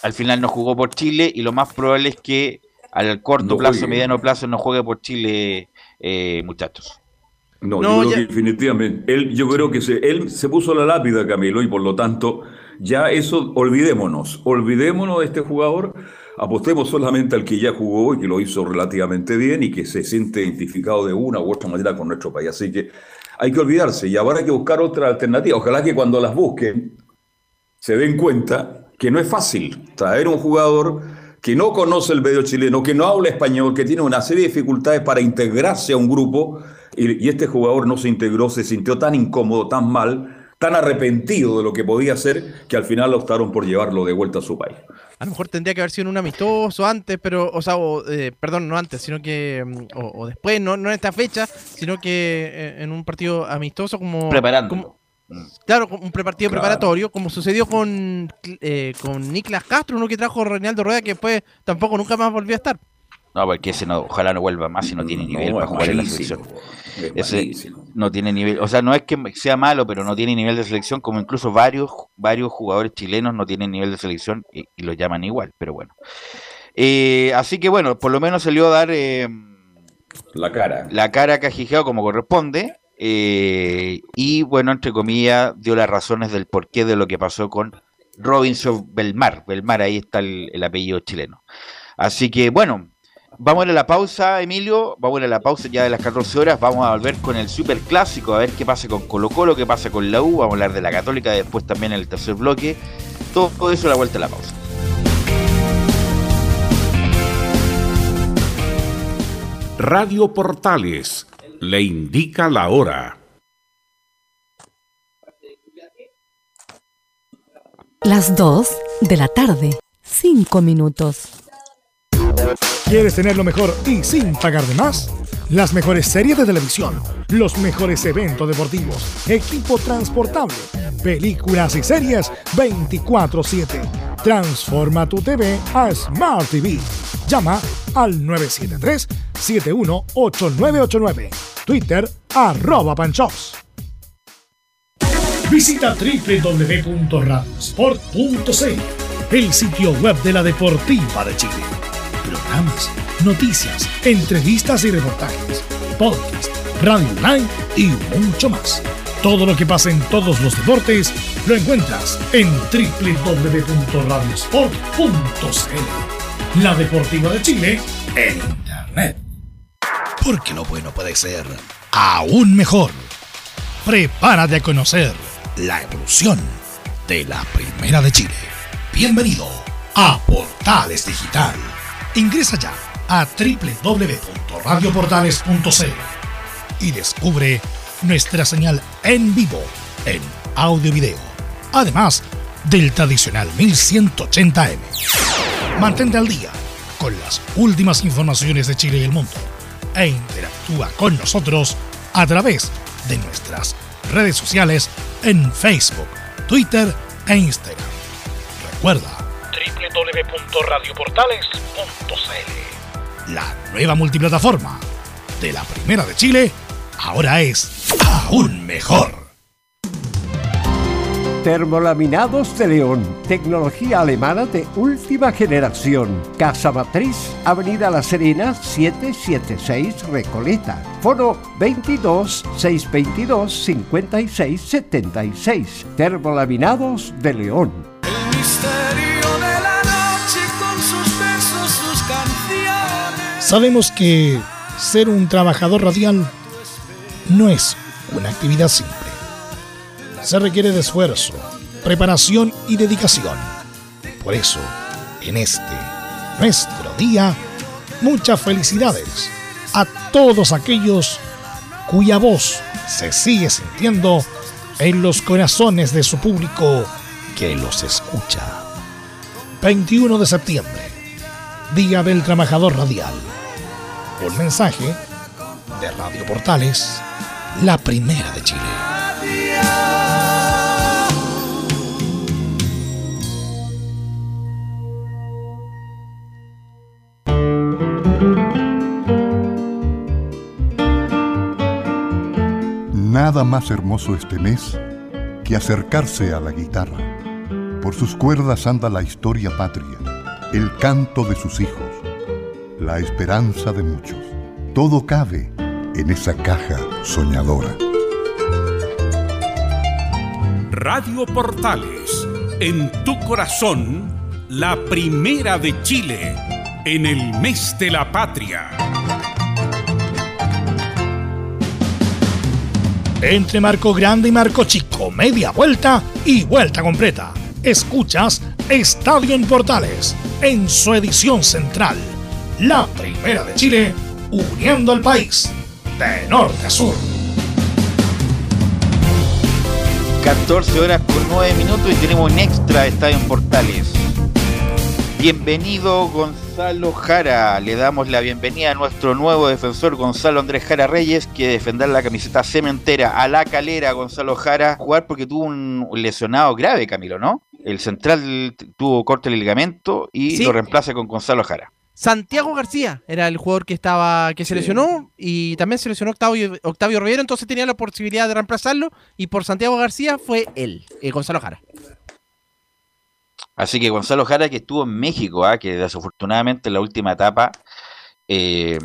al final no jugó por Chile y lo más probable es que al corto plazo, mediano plazo, no juegue por Chile, eh, muchachos. No, yo creo que definitivamente. Él, yo creo que se, él se puso la lápida, Camilo, y por lo tanto, ya eso, olvidémonos. Olvidémonos de este jugador. Apostemos solamente al que ya jugó y que lo hizo relativamente bien y que se siente identificado de una u otra manera con nuestro país. Así que hay que olvidarse y ahora hay que buscar otra alternativa. Ojalá que cuando las busquen se den cuenta que no es fácil traer un jugador que no conoce el medio chileno, que no habla español, que tiene una serie de dificultades para integrarse a un grupo, y, este jugador no se integró, se sintió tan incómodo, tan mal, tan arrepentido de lo que podía hacer, que al final optaron por llevarlo de vuelta a su país. A lo mejor tendría que haber sido en un amistoso antes, pero, o sea, eh, perdón, no antes, sino que, mm, o, después, no, no en esta fecha, sino que eh, en un partido amistoso como... Preparando. Claro, un prepartido preparatorio, como sucedió con, eh, con Niklas Castro, uno que trajo Reinaldo Rueda, que después tampoco nunca más volvió a estar. No, porque ese no, ojalá no vuelva más si no tiene nivel para jugar en la selección. Ese no tiene nivel, o sea, no es que sea malo, pero no tiene nivel de selección, como incluso varios, varios jugadores chilenos no tienen nivel de selección y, lo llaman igual, pero bueno. Eh, así que bueno, por lo menos salió a dar eh, la cara. La cara cajijeado como corresponde. Eh, y bueno, entre comillas, dio las razones del porqué de lo que pasó con Robinson Belmar. Belmar, ahí está el, apellido chileno. Así que bueno, vamos a, a la pausa, Emilio. Vamos a, a la pausa ya de las 14 horas. Vamos a volver con el super clásico, a ver qué pasa con Colo Colo, qué pasa con la U. Vamos a hablar de la Católica después también en el tercer bloque. Todo, eso a la vuelta a la pausa. Radio Portales le indica la hora. Las 2 de la tarde, 5 minutos. ¿Quieres tener lo mejor y sin pagar de más? Las mejores series de televisión, los mejores eventos deportivos, equipo transportable, películas y series 24/7. Transforma tu TV a Smart TV. Llama al 973-718989. Twitter arroba panchops. Visita www.radiosport.cl, el sitio web de la Deportiva de Chile. Programas, noticias, entrevistas y reportajes, podcast, radio online y mucho más. Todo lo que pasa en todos los deportes lo encuentras en www.radiosport.cl. La Deportiva de Chile en Internet. Porque lo bueno puede ser aún mejor. Prepárate a conocer la evolución de la Primera de Chile. Bienvenido a Portales Digital. Ingresa ya a www.radioportales.cl y descubre nuestra señal en vivo en audio y video. Además, del tradicional 1180M. Mantente al día con las últimas informaciones de Chile y el mundo e interactúa con nosotros a través de nuestras redes sociales en Facebook, Twitter e Instagram. Recuerda www.radioportales.cl La nueva multiplataforma de la Primera de Chile ahora es aún mejor. Termolaminados de León, tecnología alemana de última generación. Casa Matriz, Avenida La Serena, 776 Recoleta. Foro 22 622 56 76. Termolaminados de León. El misterio de la noche con sus besos, sus canciones. Sabemos que ser un trabajador radial no es una actividad simple. Se requiere de esfuerzo, preparación y dedicación. Por eso, en este, nuestro día, muchas felicidades a todos aquellos cuya voz se sigue sintiendo en los corazones de su público que los escucha. 21 de septiembre, Día del Trabajador Radial. Un mensaje de Radio Portales, la primera de Chile. Nada más hermoso este mes que acercarse a la guitarra. Por sus cuerdas anda la historia patria, el canto de sus hijos, la esperanza de muchos. Todo cabe en esa caja soñadora. Radio Portales, en tu corazón, la primera de Chile, en el mes de la patria. Entre Marco Grande y Marco Chico, media vuelta y vuelta completa. Escuchas Estadio en Portales, en su edición central. La primera de Chile, uniendo al país, de norte a sur. 14 horas con 9 minutos y tenemos un extra Estadio en Portales. Bienvenido Gonzalo Jara. Le damos la bienvenida a nuestro nuevo defensor Gonzalo Andrés Jara Reyes, que defender la camiseta cementera a la calera Gonzalo Jara, jugar porque tuvo un lesionado grave, Camilo, ¿no? El central tuvo corte el ligamento y Sí. lo reemplaza con Gonzalo Jara. Santiago García era el jugador que estaba que se lesionó y también se lesionó Octavio, Octavio Rivero, entonces tenía la posibilidad de reemplazarlo y por Santiago García fue él, eh, Gonzalo Jara. Así que Gonzalo Jara, que estuvo en México, ah, que desafortunadamente en la última etapa eh,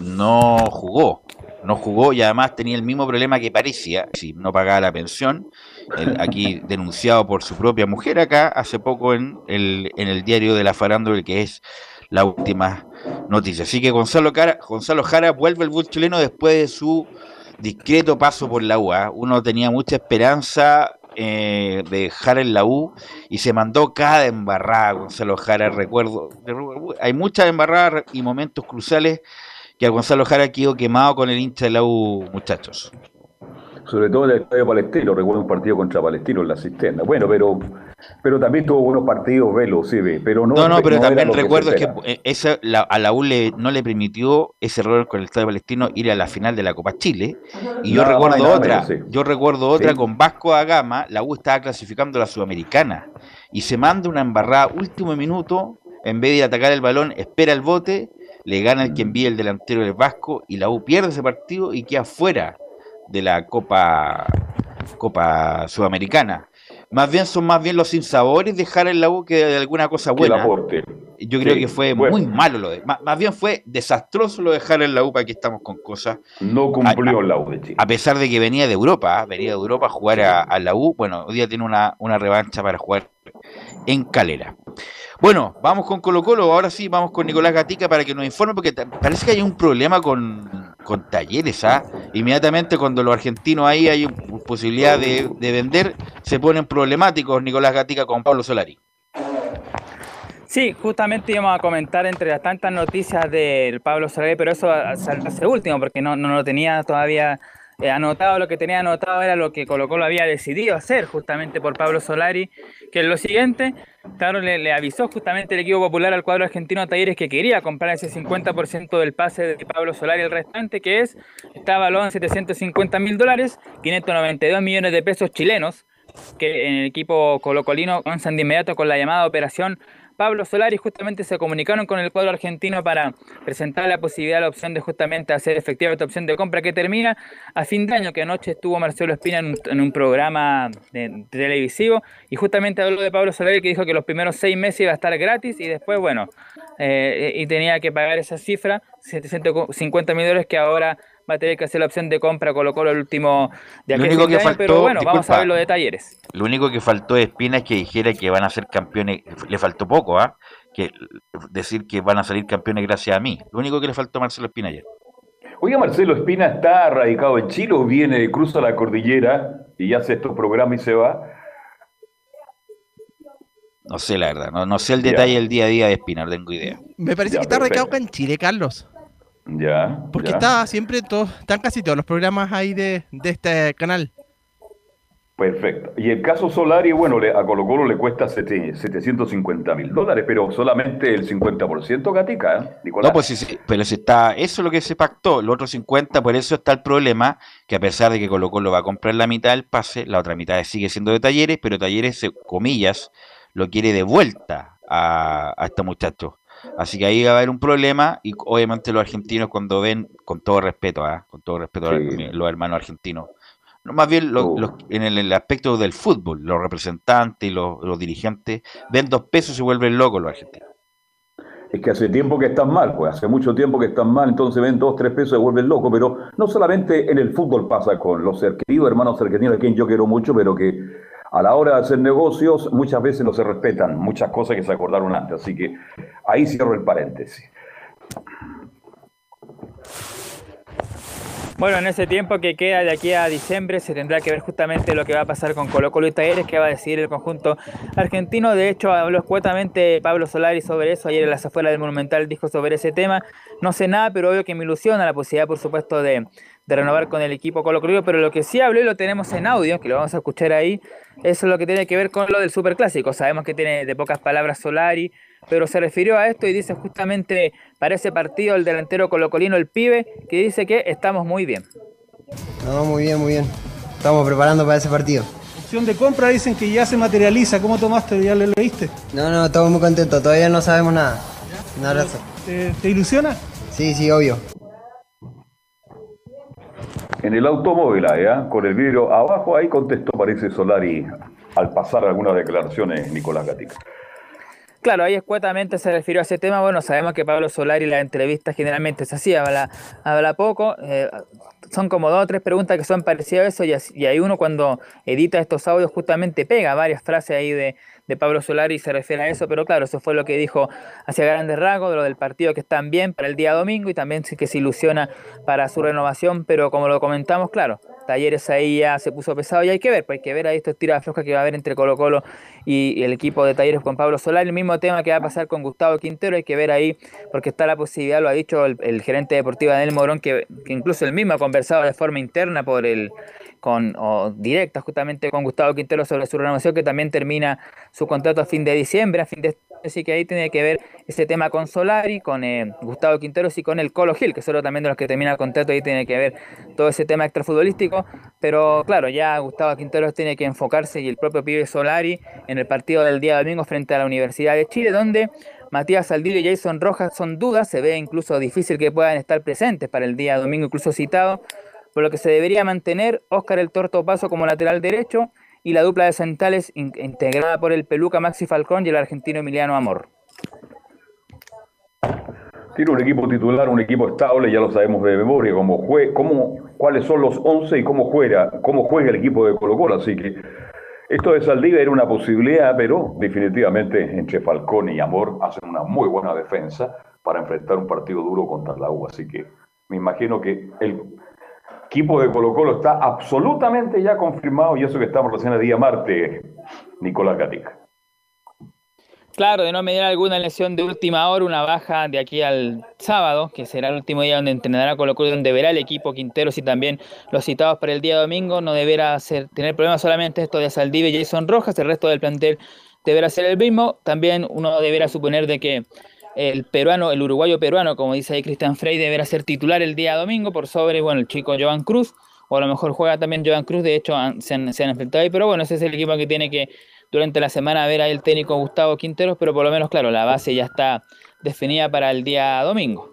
no jugó. No jugó y además tenía el mismo problema que parecía, si no pagaba la pensión. el- aquí denunciado por su propia mujer acá hace poco en el, en el diario de la farándula, que es la última noticia. Así que Gonzalo, Cara- Gonzalo Jara vuelve al fútbol chileno después de su discreto paso por la U. ah. Uno tenía mucha esperanza eh, de Jara en la U y se mandó cada embarrada Gonzalo Jara. Recuerdo, hay muchas embarradas y momentos cruciales que a Gonzalo Jara quedó quemado con el hincha de la U, muchachos. Sobre todo en el estadio palestino, recuerdo un partido contra Palestino en la cisterna. Bueno, pero, pero también tuvo buenos partidos Velo, sí, pero no. No, no, pero también recuerdo que, eh, esa, la- a la U le- no le permitió ese error con el Estadio Palestino ir a la final de la Copa Chile. Y yo Nada recuerdo nada otra, menos, sí. yo recuerdo otra con Vasco da Gama, la U estaba clasificando a la Sudamericana y se manda una embarrada último minuto, en vez de atacar el balón, espera el bote, le gana el que envía el delantero del Vasco y la U pierde ese partido y queda fuera de la Copa Copa Sudamericana. Más bien son más bien los sinsabores de Jara en la U que de alguna cosa buena. Yo creo Sí, que fue bueno. muy malo lo de. Más, más bien fue desastroso lo de Jara en la U, para que estamos con cosas. No cumplió la U de Chile. A pesar de que venía de Europa, ¿ah? venía de Europa a jugar a, a la U. Bueno, hoy día tiene una, una revancha para jugar en Calera. Bueno, vamos con Colo Colo. Ahora sí, vamos con Nicolás Gatica para que nos informe, porque parece que hay un problema con, con talleres. ¿ah? Inmediatamente cuando los argentinos ahí hay posibilidad de, de vender, se ponen problemáticos Nicolás Gatica con Pablo Solari. Sí, justamente íbamos a comentar entre las tantas noticias del Pablo Solari, pero eso ese último, porque no, no lo tenía todavía eh, anotado, lo que tenía anotado era lo que Colo Colo había decidido hacer justamente por Pablo Solari, que es lo siguiente, claro, le, avisó justamente el equipo popular al cuadro argentino Talleres que quería comprar ese 50% del pase de Pablo Solari, el restante que es, está valorado en 750 mil dólares, 592 millones de pesos chilenos, que en el equipo colocolino comienzan de inmediato con la llamada operación Pablo Solari justamente se comunicaron con el cuadro argentino para presentar la posibilidad, la opción de justamente hacer efectiva esta opción de compra que termina a fin de año, que anoche estuvo Marcelo Espina en un, programa televisivo. Y justamente habló de Pablo Solari que dijo que los primeros seis meses iba a estar gratis y después, bueno, eh, y tenía que pagar esa cifra, 750 mil dólares que ahora va a tener que hacer la opción de compra Colo Colo el último de aquel único que faltó, pero bueno, vamos a ver los de talleres. Lo único que faltó de Espina es que dijera que van a ser campeones, le faltó poco, ¿ah? Que decir que van a salir campeones gracias a mí. Lo único que le faltó a Marcelo Espina ayer. Oiga, Marcelo Espina está radicado en Chile o viene, cruza la cordillera y hace estos programas y se va. No sé, la verdad. No, no sé el detalle del día a día de Espina, no tengo idea. Me parece que está radicado acá en Chile, Carlos. Ya. Porque está siempre, todos, están casi todos los programas ahí de, este canal. Perfecto. Y el caso Solari, bueno, a Colo Colo le cuesta 750 mil dólares, pero solamente el 50% Gatica, ¿eh? Nicolás. No, pues sí, pero si está, eso es lo que se pactó, el otro 50, por eso está el problema, que a pesar de que Colo Colo va a comprar la mitad del pase, la otra mitad sigue siendo de Talleres, pero Talleres, comillas, lo quiere de vuelta a, a este muchacho. Así que ahí va a haber un problema y obviamente los argentinos cuando ven, con todo respeto, ¿ah? con todo respeto a los hermanos argentinos, no, más bien uh. en el, aspecto del fútbol, los representantes y los, dirigentes ven dos pesos y se vuelven locos los argentinos. Es que hace tiempo que están mal, pues hace mucho tiempo que están mal, entonces ven dos, tres pesos y se vuelven locos, pero no solamente en el fútbol pasa con los queridos hermanos argentinos, a quien yo quiero mucho, pero que a la hora de hacer negocios muchas veces no se respetan muchas cosas que se acordaron antes. Así que ahí cierro el paréntesis. Bueno, en ese tiempo que queda de aquí a diciembre se tendrá que ver justamente lo que va a pasar con Colo Colo y Talleres, que va a decir el conjunto argentino. De hecho, habló escuetamente Pablo Solari sobre eso. Ayer en las afueras del Monumental dijo sobre ese tema. No sé nada, pero obvio que me ilusiona la posibilidad, por supuesto, de, de renovar con el equipo Colo Colo, pero lo que sí habló y lo tenemos en audio, que lo vamos a escuchar ahí, eso es lo que tiene que ver con lo del Superclásico. Sabemos que tiene de pocas palabras Solari, pero se refirió a esto y dice justamente para ese partido el delantero colocolino, el pibe, que dice que estamos muy bien. No, muy bien, muy bien. Estamos preparando para ese partido. Opción de compra dicen que ya se materializa. ¿Cómo tomaste? ¿Ya le leíste? No, no, estamos muy contentos. Todavía no sabemos nada. Un abrazo. ¿Te ilusiona? Sí, sí, obvio en el automóvil, ¿eh? con el vidrio abajo, ahí contestó, parece Solari, al pasar algunas declaraciones, Nicolás Gatica. Claro, ahí escuetamente se refirió a ese tema. Bueno, sabemos que Pablo Solari la entrevista generalmente es así, habla, habla poco. Eh, son como dos o tres preguntas que son parecidas a eso y, y hay uno cuando edita estos audios justamente pega varias frases ahí de, de Pablo Solari se refiere a eso, pero claro, eso fue lo que dijo hacia grandes rasgos de lo del partido que están bien para el día domingo y también que se ilusiona para su renovación, pero como lo comentamos, claro, Talleres ahí ya se puso pesado y hay que ver, pues hay que ver ahí estos tiros flojas que va a haber entre Colo Colo y el equipo de Talleres con Pablo Solari, el mismo tema que va a pasar con Gustavo Quintero, hay que ver ahí, porque está la posibilidad, lo ha dicho el, gerente deportivo Daniel Morón, que, que incluso él mismo ha conversado de forma interna por el con, o directa justamente con Gustavo Quintero sobre su renovación, que también termina su contrato a fin de diciembre, a fin de así que ahí tiene que ver ese tema con Solari, con eh, Gustavo Quinteros y con el Colo Gil, que solo también de los que termina el contrato, ahí tiene que ver todo ese tema extrafutbolístico, pero claro, ya Gustavo Quinteros tiene que enfocarse y el propio pibe Solari en el partido del día domingo frente a la Universidad de Chile, donde Matías Saldillo y Jason Rojas son dudas, se ve incluso difícil que puedan estar presentes para el día domingo, incluso citado por lo que se debería mantener Óscar el Torto Paso como lateral derecho y la dupla de centrales integrada por el peluca Maxi Falcón y el argentino Emiliano Amor. Tiene un equipo titular, un equipo estable, ya lo sabemos de memoria, cómo jue, cómo, cuáles son los 11 y cómo juega, cómo juega el equipo de Colo Colo. Así que esto de Saldivia era una posibilidad, pero definitivamente entre Falcón y Amor hacen una muy buena defensa para enfrentar un partido duro contra la U. Así que me imagino que el, equipo de Colo Colo está absolutamente ya confirmado y eso que estamos recién el día martes, Nicolás Gatica. Claro, de no mediar alguna lesión de última hora, una baja de aquí al sábado, que será el último día donde entrenará Colo Colo, donde verá el equipo Quinteros y también los citados para el día domingo. No deberá tener problemas solamente esto de Saldivia y Jason Rojas, el resto del plantel deberá ser el mismo. También uno deberá suponer de que el peruano, el uruguayo peruano, como dice ahí Cristian Frey, deberá ser titular el día domingo por sobre, bueno, el chico Joan Cruz, o a lo mejor juega también Joan Cruz, de hecho se, han, enfrentado ahí, pero bueno, ese es el equipo que tiene que durante la semana ver ahí el técnico Gustavo Quinteros, pero por lo menos, claro, la base ya está definida para el día domingo.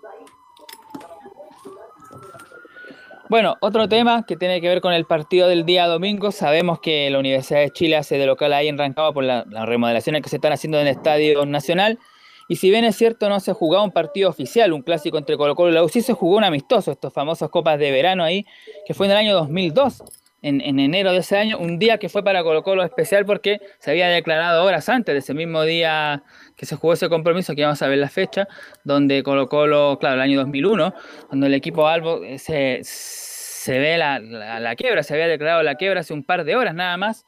Bueno, otro tema que tiene que ver con el partido del día domingo. Sabemos que la Universidad de Chile hace de local ahí en Rancagua por las remodelaciones que se están haciendo en el Estadio Nacional. Y si bien es cierto, no se jugaba un partido oficial, un clásico entre Colo Colo y la U, sí se jugó un amistoso, estos famosos copas de verano ahí, que fue en el año 2002 en, enero de ese año, un día que fue para Colo Colo especial porque se había declarado horas antes de ese mismo día que se jugó ese compromiso, que vamos a ver la fecha, donde Colo Colo, claro, el año 2001, cuando el equipo Albo eh, se, se ve la, la quiebra, se había declarado la quiebra hace un par de horas nada más,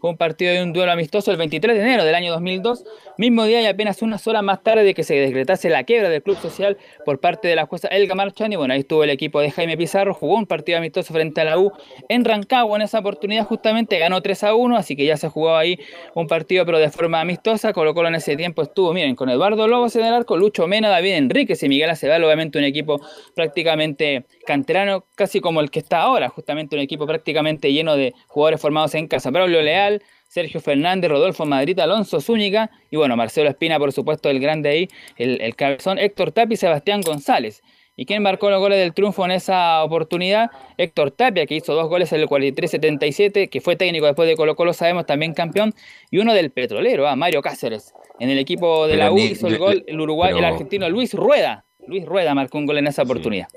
fue un partido de un duelo amistoso el 23 de enero del año 2002, mismo día y apenas unas horas más tarde de que se decretase la quiebra del club social por parte de la jueza Elga Marchani. Bueno, ahí estuvo el equipo de Jaime Pizarro, jugó un partido amistoso frente a la U en Rancagua en esa oportunidad justamente, ganó 3 a 1, así que ya se jugó ahí un partido pero de forma amistosa. Colo Colo en ese tiempo estuvo, miren, con Eduardo Lobos en el arco, Lucho Mena, David Enríquez y Miguel Aceval, obviamente un equipo prácticamente canterano, casi como el que está ahora, justamente un equipo prácticamente lleno de jugadores formados en casa. Braulio Leal, Sergio Fernández, Rodolfo Madrid, Alonso Zúñiga y bueno, Marcelo Espina, por supuesto, el grande ahí, el, cabezón, Héctor Tapia y Sebastián González. ¿Y quién marcó los goles del triunfo en esa oportunidad? Héctor Tapia, que hizo dos goles en el 43-77, que fue técnico después de Colo Colo, sabemos, también campeón. Y uno del petrolero, a ah, Mario Cáceres. En el equipo de la U hizo el gol el Uruguay, el argentino Luis Rueda. Luis Rueda marcó un gol en esa oportunidad.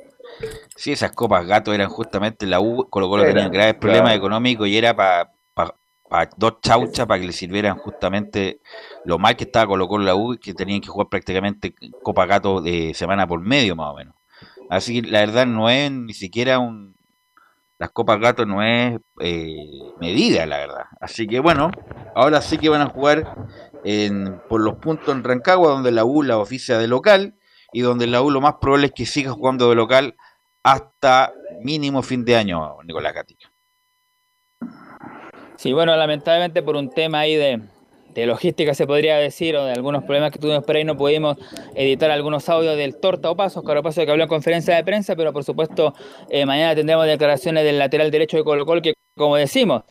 Sí, esas copas gato eran justamente la U, Colo Colo tenía graves problemas económicos y era para dos chauchas para que le sirvieran justamente lo mal que estaba Colo Colo la U, que tenían que jugar prácticamente Copa Gato de semana por medio más o menos. Así que la verdad no es ni siquiera un... Las Copas Gato no es eh, medida, la verdad. Así que bueno, ahora sí que van a jugar en, por los puntos en Rancagua, donde la U la oficia de local y donde la U lo más probable es que siga jugando de local hasta mínimo fin de año, Nicolás Gatillo. Sí, bueno, lamentablemente por un tema ahí de, logística se podría decir, o de algunos problemas que tuvimos por ahí, no pudimos editar algunos audios del Torta o Paso, Oscar Paso que habló en conferencia de prensa, pero por supuesto eh, mañana tendremos declaraciones del lateral derecho de Colo Colo, que como decimos,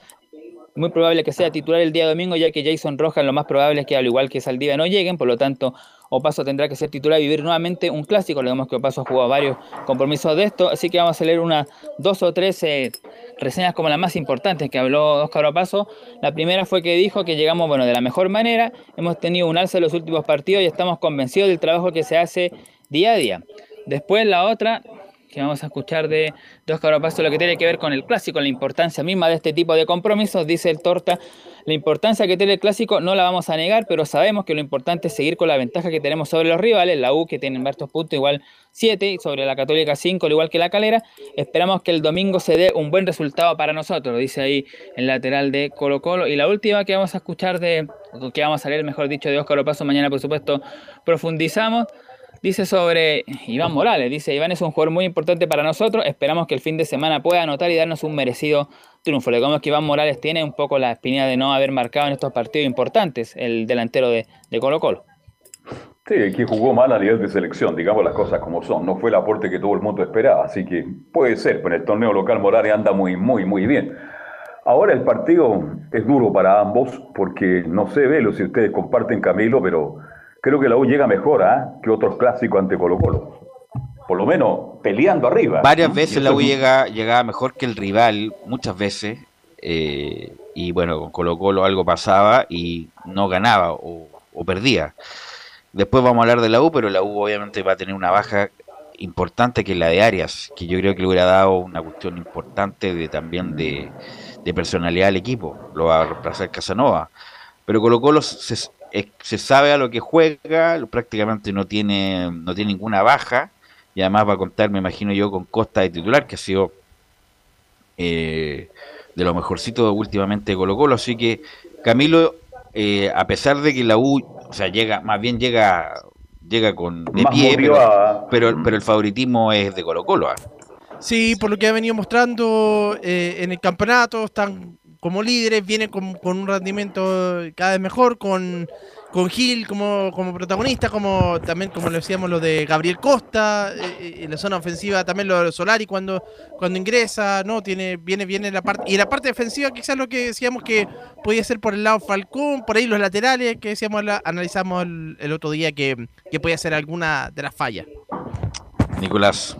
muy probable que sea titular el día domingo, ya que Jason Rojas lo más probable es que al igual que Saldivia no lleguen, por lo tanto Opaso tendrá que ser titular y vivir nuevamente un clásico. Le vemos que Opaso ha jugado varios compromisos de esto, así que vamos a leer unas dos o tres eh, reseñas como las más importantes que habló Oscar Opaso. La primera fue que dijo que llegamos bueno, de la mejor manera, hemos tenido un alza en los últimos partidos y estamos convencidos del trabajo que se hace día a día. Después la otra que vamos a escuchar de, Oscar Opaso, lo que tiene que ver con el clásico, la importancia misma de este tipo de compromisos, dice el Torta. La importancia que tiene el clásico no la vamos a negar, pero sabemos que lo importante es seguir con la ventaja que tenemos sobre los rivales, la U que tiene varios puntos igual 7, y sobre la Católica 5, al igual que la Calera. Esperamos que el domingo se dé un buen resultado para nosotros, dice ahí el lateral de Colo Colo. Y la última que vamos a escuchar de, que vamos a leer, mejor dicho, de Oscar Opaso, mañana por supuesto profundizamos. Dice sobre Iván Morales, dice, Iván es un jugador muy importante para nosotros, esperamos que el fin de semana pueda anotar y darnos un merecido triunfo. Le que Iván Morales tiene un poco la espina de no haber marcado en estos partidos importantes el delantero de, Colo Colo. Sí, aquí jugó mal a nivel de selección, digamos las cosas como son. No fue el aporte que todo el mundo esperaba, así que puede ser, pero en el torneo local Morales anda muy, muy, muy bien. Ahora el partido es duro para ambos, porque no sé, Velo, si ustedes comparten Camilo, pero creo que la U llega mejor ¿ah? que otros clásicos ante Colo Colo. Por lo menos peleando arriba. Varias veces la U llega, llegaba mejor que el rival, muchas veces. Eh, y bueno, con Colo Colo algo pasaba y no ganaba o, perdía. Después vamos a hablar de la U, pero la U obviamente va a tener una baja importante que es la de Arias, que yo creo que le hubiera dado una cuestión importante de también de, personalidad al equipo. Lo va a reemplazar Casanova. Pero Colo Colo se, se sabe a lo que juega, prácticamente no tiene, no tiene ninguna baja, y además va a contar, me imagino yo, con Costa de titular, que ha sido eh, de lo mejorcito últimamente de Colo Colo, así que Camilo, eh, a pesar de que la U O sea, llega, más bien llega, llega con de Más pie, pero, pero el favoritismo es de Colo Colo. ¿ah? Sí, por lo que ha venido mostrando eh, en el campeonato, están como líderes, vienen con, un rendimiento cada vez mejor, con, con Gil como, como protagonista, como también como lo decíamos lo de Gabriel Costa, eh, eh, en la zona ofensiva también lo de Solari cuando, cuando ingresa, ¿no? Tiene, viene, viene la parte, y la parte defensiva quizás lo que decíamos que podía ser por el lado Falcón, por ahí los laterales que decíamos, analizamos el, el otro día que, que podía ser alguna de las fallas. Nicolás.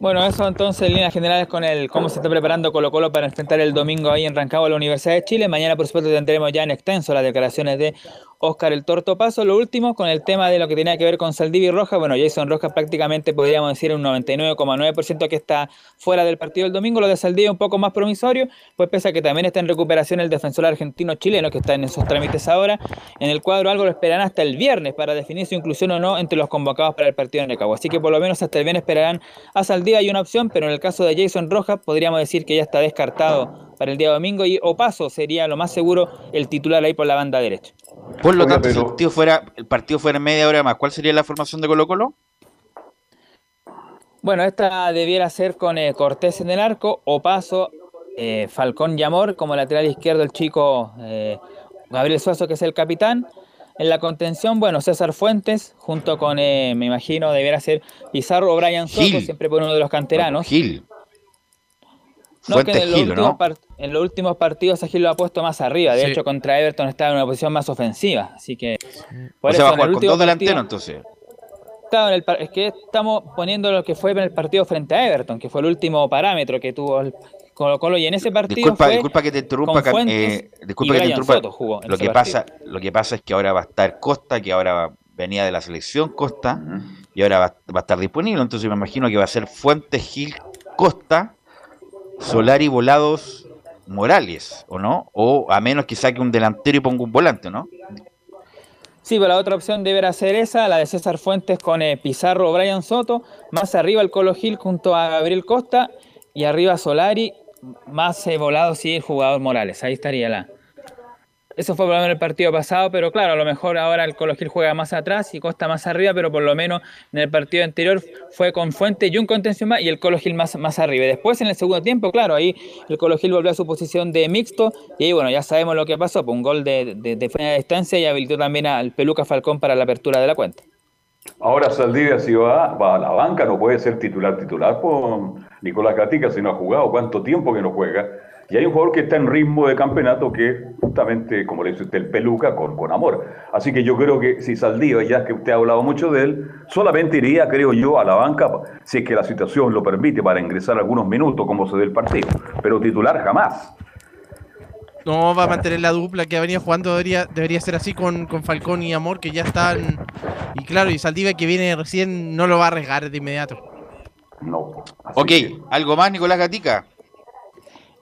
Bueno, eso entonces en líneas generales con el cómo se está preparando Colo Colo para enfrentar el domingo ahí en Rancagua a la Universidad de Chile. Mañana, por supuesto, tendremos ya en extenso las declaraciones de Oscar el Torto Paso. Lo último, con el tema de lo que tenía que ver con Saldivia y Rojas. Bueno, Jason Rojas prácticamente podríamos decir un 99,9% que está fuera del partido el domingo. Lo de Saldivia un poco más promisorio, pues pese a que también está en recuperación el defensor argentino chileno que está en esos trámites ahora. En el cuadro algo lo esperarán hasta el viernes para definir su inclusión o no entre los convocados para el partido en Recagua. Así que por lo menos hasta el viernes esperarán a Saldivia. Hay una opción, pero en el caso de Jason Rojas podríamos decir que ya está descartado para el día domingo y Opaso sería lo más seguro el titular ahí por la banda derecha. Por lo tanto, si el partido fuera, el partido fuera en media hora más, ¿cuál sería la formación de Colo Colo? Bueno, esta debiera ser con eh, Cortés en el arco, Opaso, eh, Falcón y Amor como lateral izquierdo el chico eh, Gabriel Suazo que es el capitán. En la contención, bueno, César Fuentes, junto con, eh, me imagino, debiera ser Pizarro o Brian Soto, Gil. siempre por uno de los canteranos. Gil. No, que en, los Gil, últimos ¿no? par- en los últimos partidos a Gil lo ha puesto más arriba. De Sí. hecho, contra Everton estaba en una posición más ofensiva. Así que. por O sea, va a jugar con dos partido- delanteros entonces. Claro, en el es que estamos poniendo lo que fue en el partido frente a Everton, que fue el último parámetro que tuvo el Colo Colo, y en ese partido Disculpa, fue disculpa que te interrumpa, eh, y disculpa que te interrumpa. Lo que pasa, lo que pasa es que ahora va a estar Costa, que ahora va- venía de la selección Costa, y ahora va, va a estar disponible. Entonces me imagino que va a ser Fuentes Gil Costa, Solari Volados Morales, ¿o no? O a menos que saque un delantero y ponga un volante, ¿no? Sí, pero la otra opción deberá ser esa, la de César Fuentes con eh, Pizarro o Brian Soto, más arriba el Colo Gil junto a Gabriel Costa, y arriba Solari, más eh, volado sí el jugador Morales, ahí estaría la... Eso fue por lo menos el partido pasado, pero claro, a lo mejor ahora el Colo Gil juega más atrás y Costa más arriba, pero por lo menos en el partido anterior fue con Fuentes y un contención más y el Colo Gil más, más arriba. Después en el segundo tiempo, claro, ahí el Colo Gil volvió a su posición de mixto y ahí bueno, ya sabemos lo que pasó, pues un gol de, de, de fuera de distancia y habilitó también al Peluca Falcón para la apertura de la cuenta. Ahora Saldivia si va, va a la banca, no puede ser titular titular por Nicolás Gatica si no ha jugado, cuánto tiempo que no juega. Y hay un jugador que está en ritmo de campeonato que es justamente, como le dice usted, el peluca con, con amor. Así que yo creo que si Saldivia, ya que usted ha hablado mucho de él, solamente iría, creo yo, a la banca si es que la situación lo permite para ingresar algunos minutos como se dé el partido. Pero titular jamás. No, va a mantener la dupla que ha venido jugando, debería, debería ser así con, con Falcón y Amor, que ya están. Y claro, y Saldivia que viene recién no lo va a arriesgar de inmediato. No. Ok, ¿algo más, Nicolás Gatica?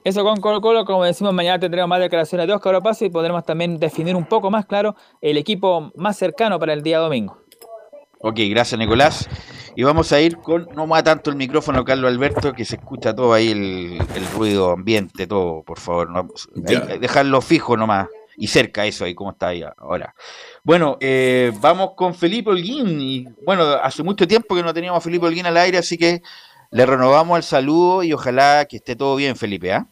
Eso con Colo Colo, como decimos, mañana tendremos más declaraciones de Óscar Opaso y podremos también definir un poco más claro el equipo más cercano para el día domingo. Ok, gracias Nicolás. Y vamos a ir con, no más tanto el micrófono, Carlos Alberto, que se escucha todo ahí el, el ruido ambiente, todo, por favor. no- ahí, dejarlo fijo nomás. Y cerca eso ahí, como está ahí ahora. Bueno, eh, vamos con Felipe Holguín. Y bueno, hace mucho tiempo que no teníamos a Felipe Holguín al aire, así que le renovamos el saludo y ojalá que esté todo bien, Felipe. ¿ah?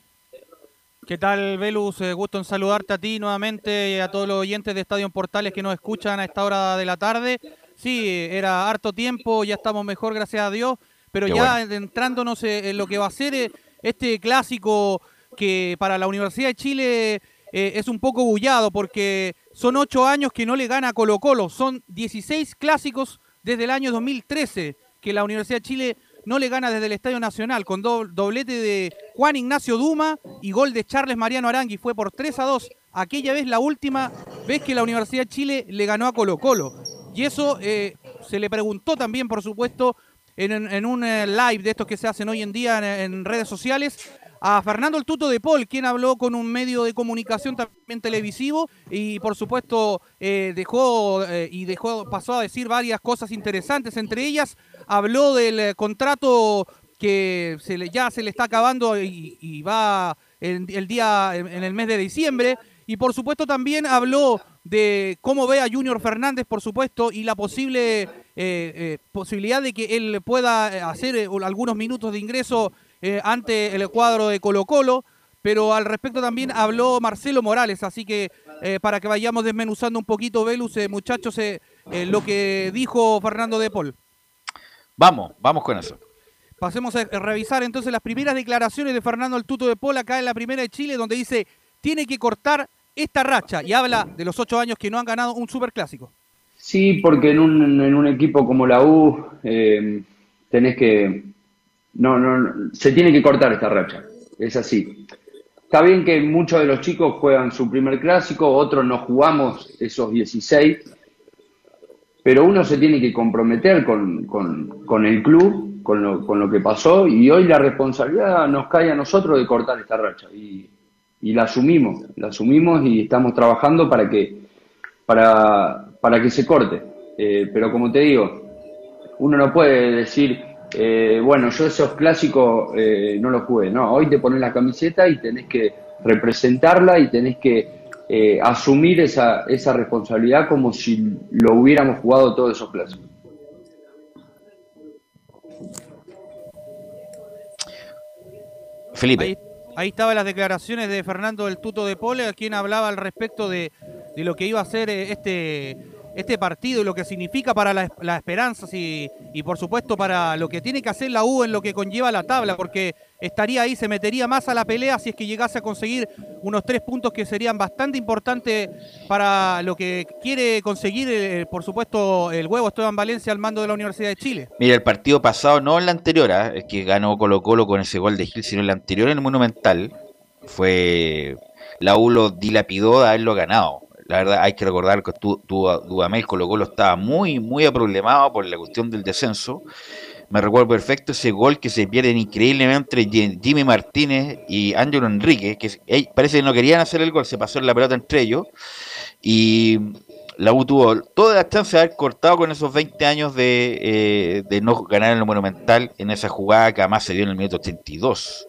¿Qué tal, Velus? Eh, gusto en saludarte a ti nuevamente y a todos los oyentes de Estadio Portales que nos escuchan a esta hora de la tarde. Sí, era harto tiempo, ya estamos mejor, gracias a Dios, pero Qué ya entrándonos eh, en lo que va a ser eh, este clásico que para la Universidad de Chile es un poco bullado porque son ocho años que no le gana Colo Colo, son 16 clásicos desde el año 2013 que la Universidad de Chile no le gana desde el Estadio Nacional, con do- doblete de Juan Ignacio Duma y gol de Charles Mariano Arangui. Fue por 3 a 2. Aquella vez la última vez que la Universidad de Chile le ganó a Colo Colo. Y eso eh, se le preguntó también, por supuesto, en, un eh, live de estos que se hacen hoy en día en, en redes sociales, a Fernando el Tuto de Paul, quien habló con un medio de comunicación también televisivo y por supuesto eh, dejó eh, y dejó pasó a decir varias cosas interesantes, entre ellas habló del eh, contrato que ya se le está acabando y, va en, el día, en el mes de diciembre. Y por supuesto también habló de cómo ve a Junior Fernández, por supuesto, y la posible eh, eh, posibilidad de que él pueda hacer algunos minutos de ingreso ante el cuadro de Colo Colo. Pero al respecto también habló Marcelo Morales, así que para que vayamos desmenuzando un poquito, Velus, muchachos, lo que dijo Fernando de Paul. Vamos, vamos con eso. Pasemos a revisar entonces las primeras declaraciones de Fernando el Tuto de Paul acá en la primera de Chile, donde dice, tiene que cortar esta racha y habla de los ocho años que no han ganado un superclásico. Sí, porque en un, en un equipo como la U eh, tenés que... No, no, se tiene que cortar esta racha, es así. Está bien que muchos de los chicos juegan su primer clásico, otros no jugamos esos 16, pero uno se tiene que comprometer con, con, el club, con lo, con lo que pasó, y hoy la responsabilidad nos cae a nosotros de cortar esta racha. Y, y la asumimos, la asumimos y estamos trabajando para que, para, para que se corte. Eh, pero como te digo, uno no puede decir, eh, bueno, yo esos clásicos eh, no los jugué. No, hoy te pones la camiseta y tenés que representarla y tenés que asumir esa, esa responsabilidad como si lo hubiéramos jugado todos esos clásicos. Felipe. Ahí estaban las declaraciones de Fernando del Tuto de Pole, a quien hablaba al respecto de, lo que iba a ser eh, este, este partido y lo que significa para las la esperanzas y, y, por supuesto para lo que tiene que hacer la U en lo que conlleva la tabla, porque estaría ahí, se metería más a la pelea si es que llegase a conseguir unos tres puntos que serían bastante importantes para lo que quiere conseguir, eh, por supuesto, el huevo Esteban Valencia al mando de la Universidad de Chile. Mira, el partido pasado, no en la anterior, ¿ah? que ganó Colo Colo con ese gol de Gil, sino en la anterior en el Monumental, fue la U lo dilapidó de haberlo ganado. La verdad, hay que recordar que tu, tu, Dudamel Colo Colo estaba muy, muy aproblemado por la cuestión del descenso me recuerdo perfecto ese gol que se pierde increíblemente entre Jimmy Martínez y Ángelo Enrique, que parece que no querían hacer el gol, se pasó la pelota entre ellos. Y la U tuvo toda la chance de haber cortado con esos 20 años de, eh, no ganar en lo monumental en esa jugada que además se dio en el minuto 82.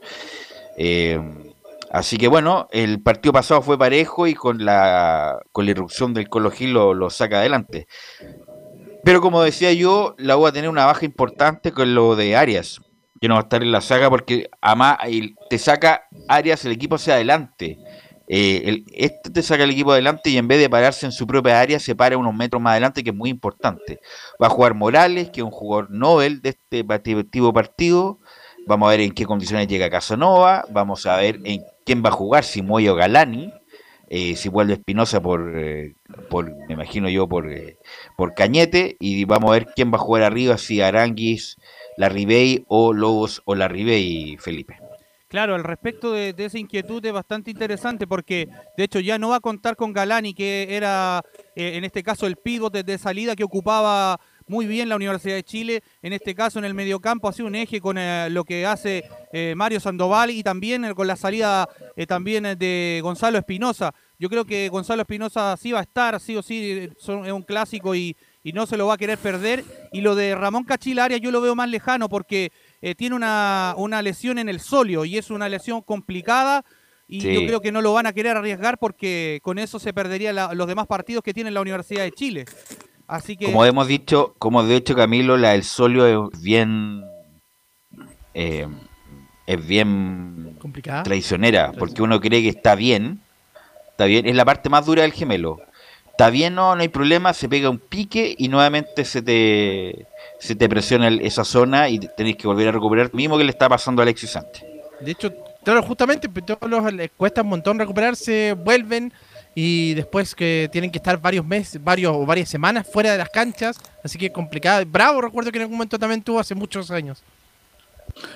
Eh, así que bueno, el partido pasado fue parejo y con la, con la irrupción del Colo Gil lo, lo saca adelante. Pero como decía yo, la U va a tener una baja importante con lo de Arias, que no va a estar en la saga porque además te saca Arias el equipo hacia adelante. Eh, este te saca el equipo adelante y en vez de pararse en su propia área, se para unos metros más adelante, que es muy importante. Va a jugar Morales, que es un jugador Nobel de este partido. Vamos a ver en qué condiciones llega Casanova. Vamos a ver en quién va a jugar, si Moyo Galani. Eh, si vuelve Espinosa por, eh, por, me imagino yo, por, eh, por Cañete, y vamos a ver quién va a jugar arriba, si Aranguis, la Ribey o Lobos o la Ribey, Felipe. Claro, al respecto de, esa inquietud es bastante interesante porque de hecho ya no va a contar con Galani, que era en este caso el pívot de salida que ocupaba muy bien la Universidad de Chile, en este caso en el mediocampo ha sido un eje con eh, lo que hace eh, Mario Sandoval y también eh, con la salida también de Gonzalo Espinosa. Yo creo que Gonzalo Espinosa sí va a estar, sí o sí, es un clásico y, no se lo va a querer perder. Y lo de Ramón Cachilaria yo lo veo más lejano porque tiene una, una, lesión en el solio y es una lesión complicada. Y yo creo que no lo van a querer arriesgar porque con eso se perdería los demás partidos que tiene la Universidad de Chile. Como hemos dicho, como de hecho Camilo, la del solio es bien... Eh, es bien complicada traicionera, porque uno cree que está bien, está bien, es la parte más dura del gemelo. Está bien, no, no hay problema, se pega un pique y nuevamente se te, se te presiona esa zona y tenés que volver a recuperar, mismo que le está pasando a Alexis antes. De hecho, claro, justamente, todos los, les cuesta un montón recuperarse, vuelven, y después que tienen que estar varios meses, varios o varias semanas fuera de las canchas, así que complicado. Bravo, recuerdo que en algún momento también tuvo hace muchos años.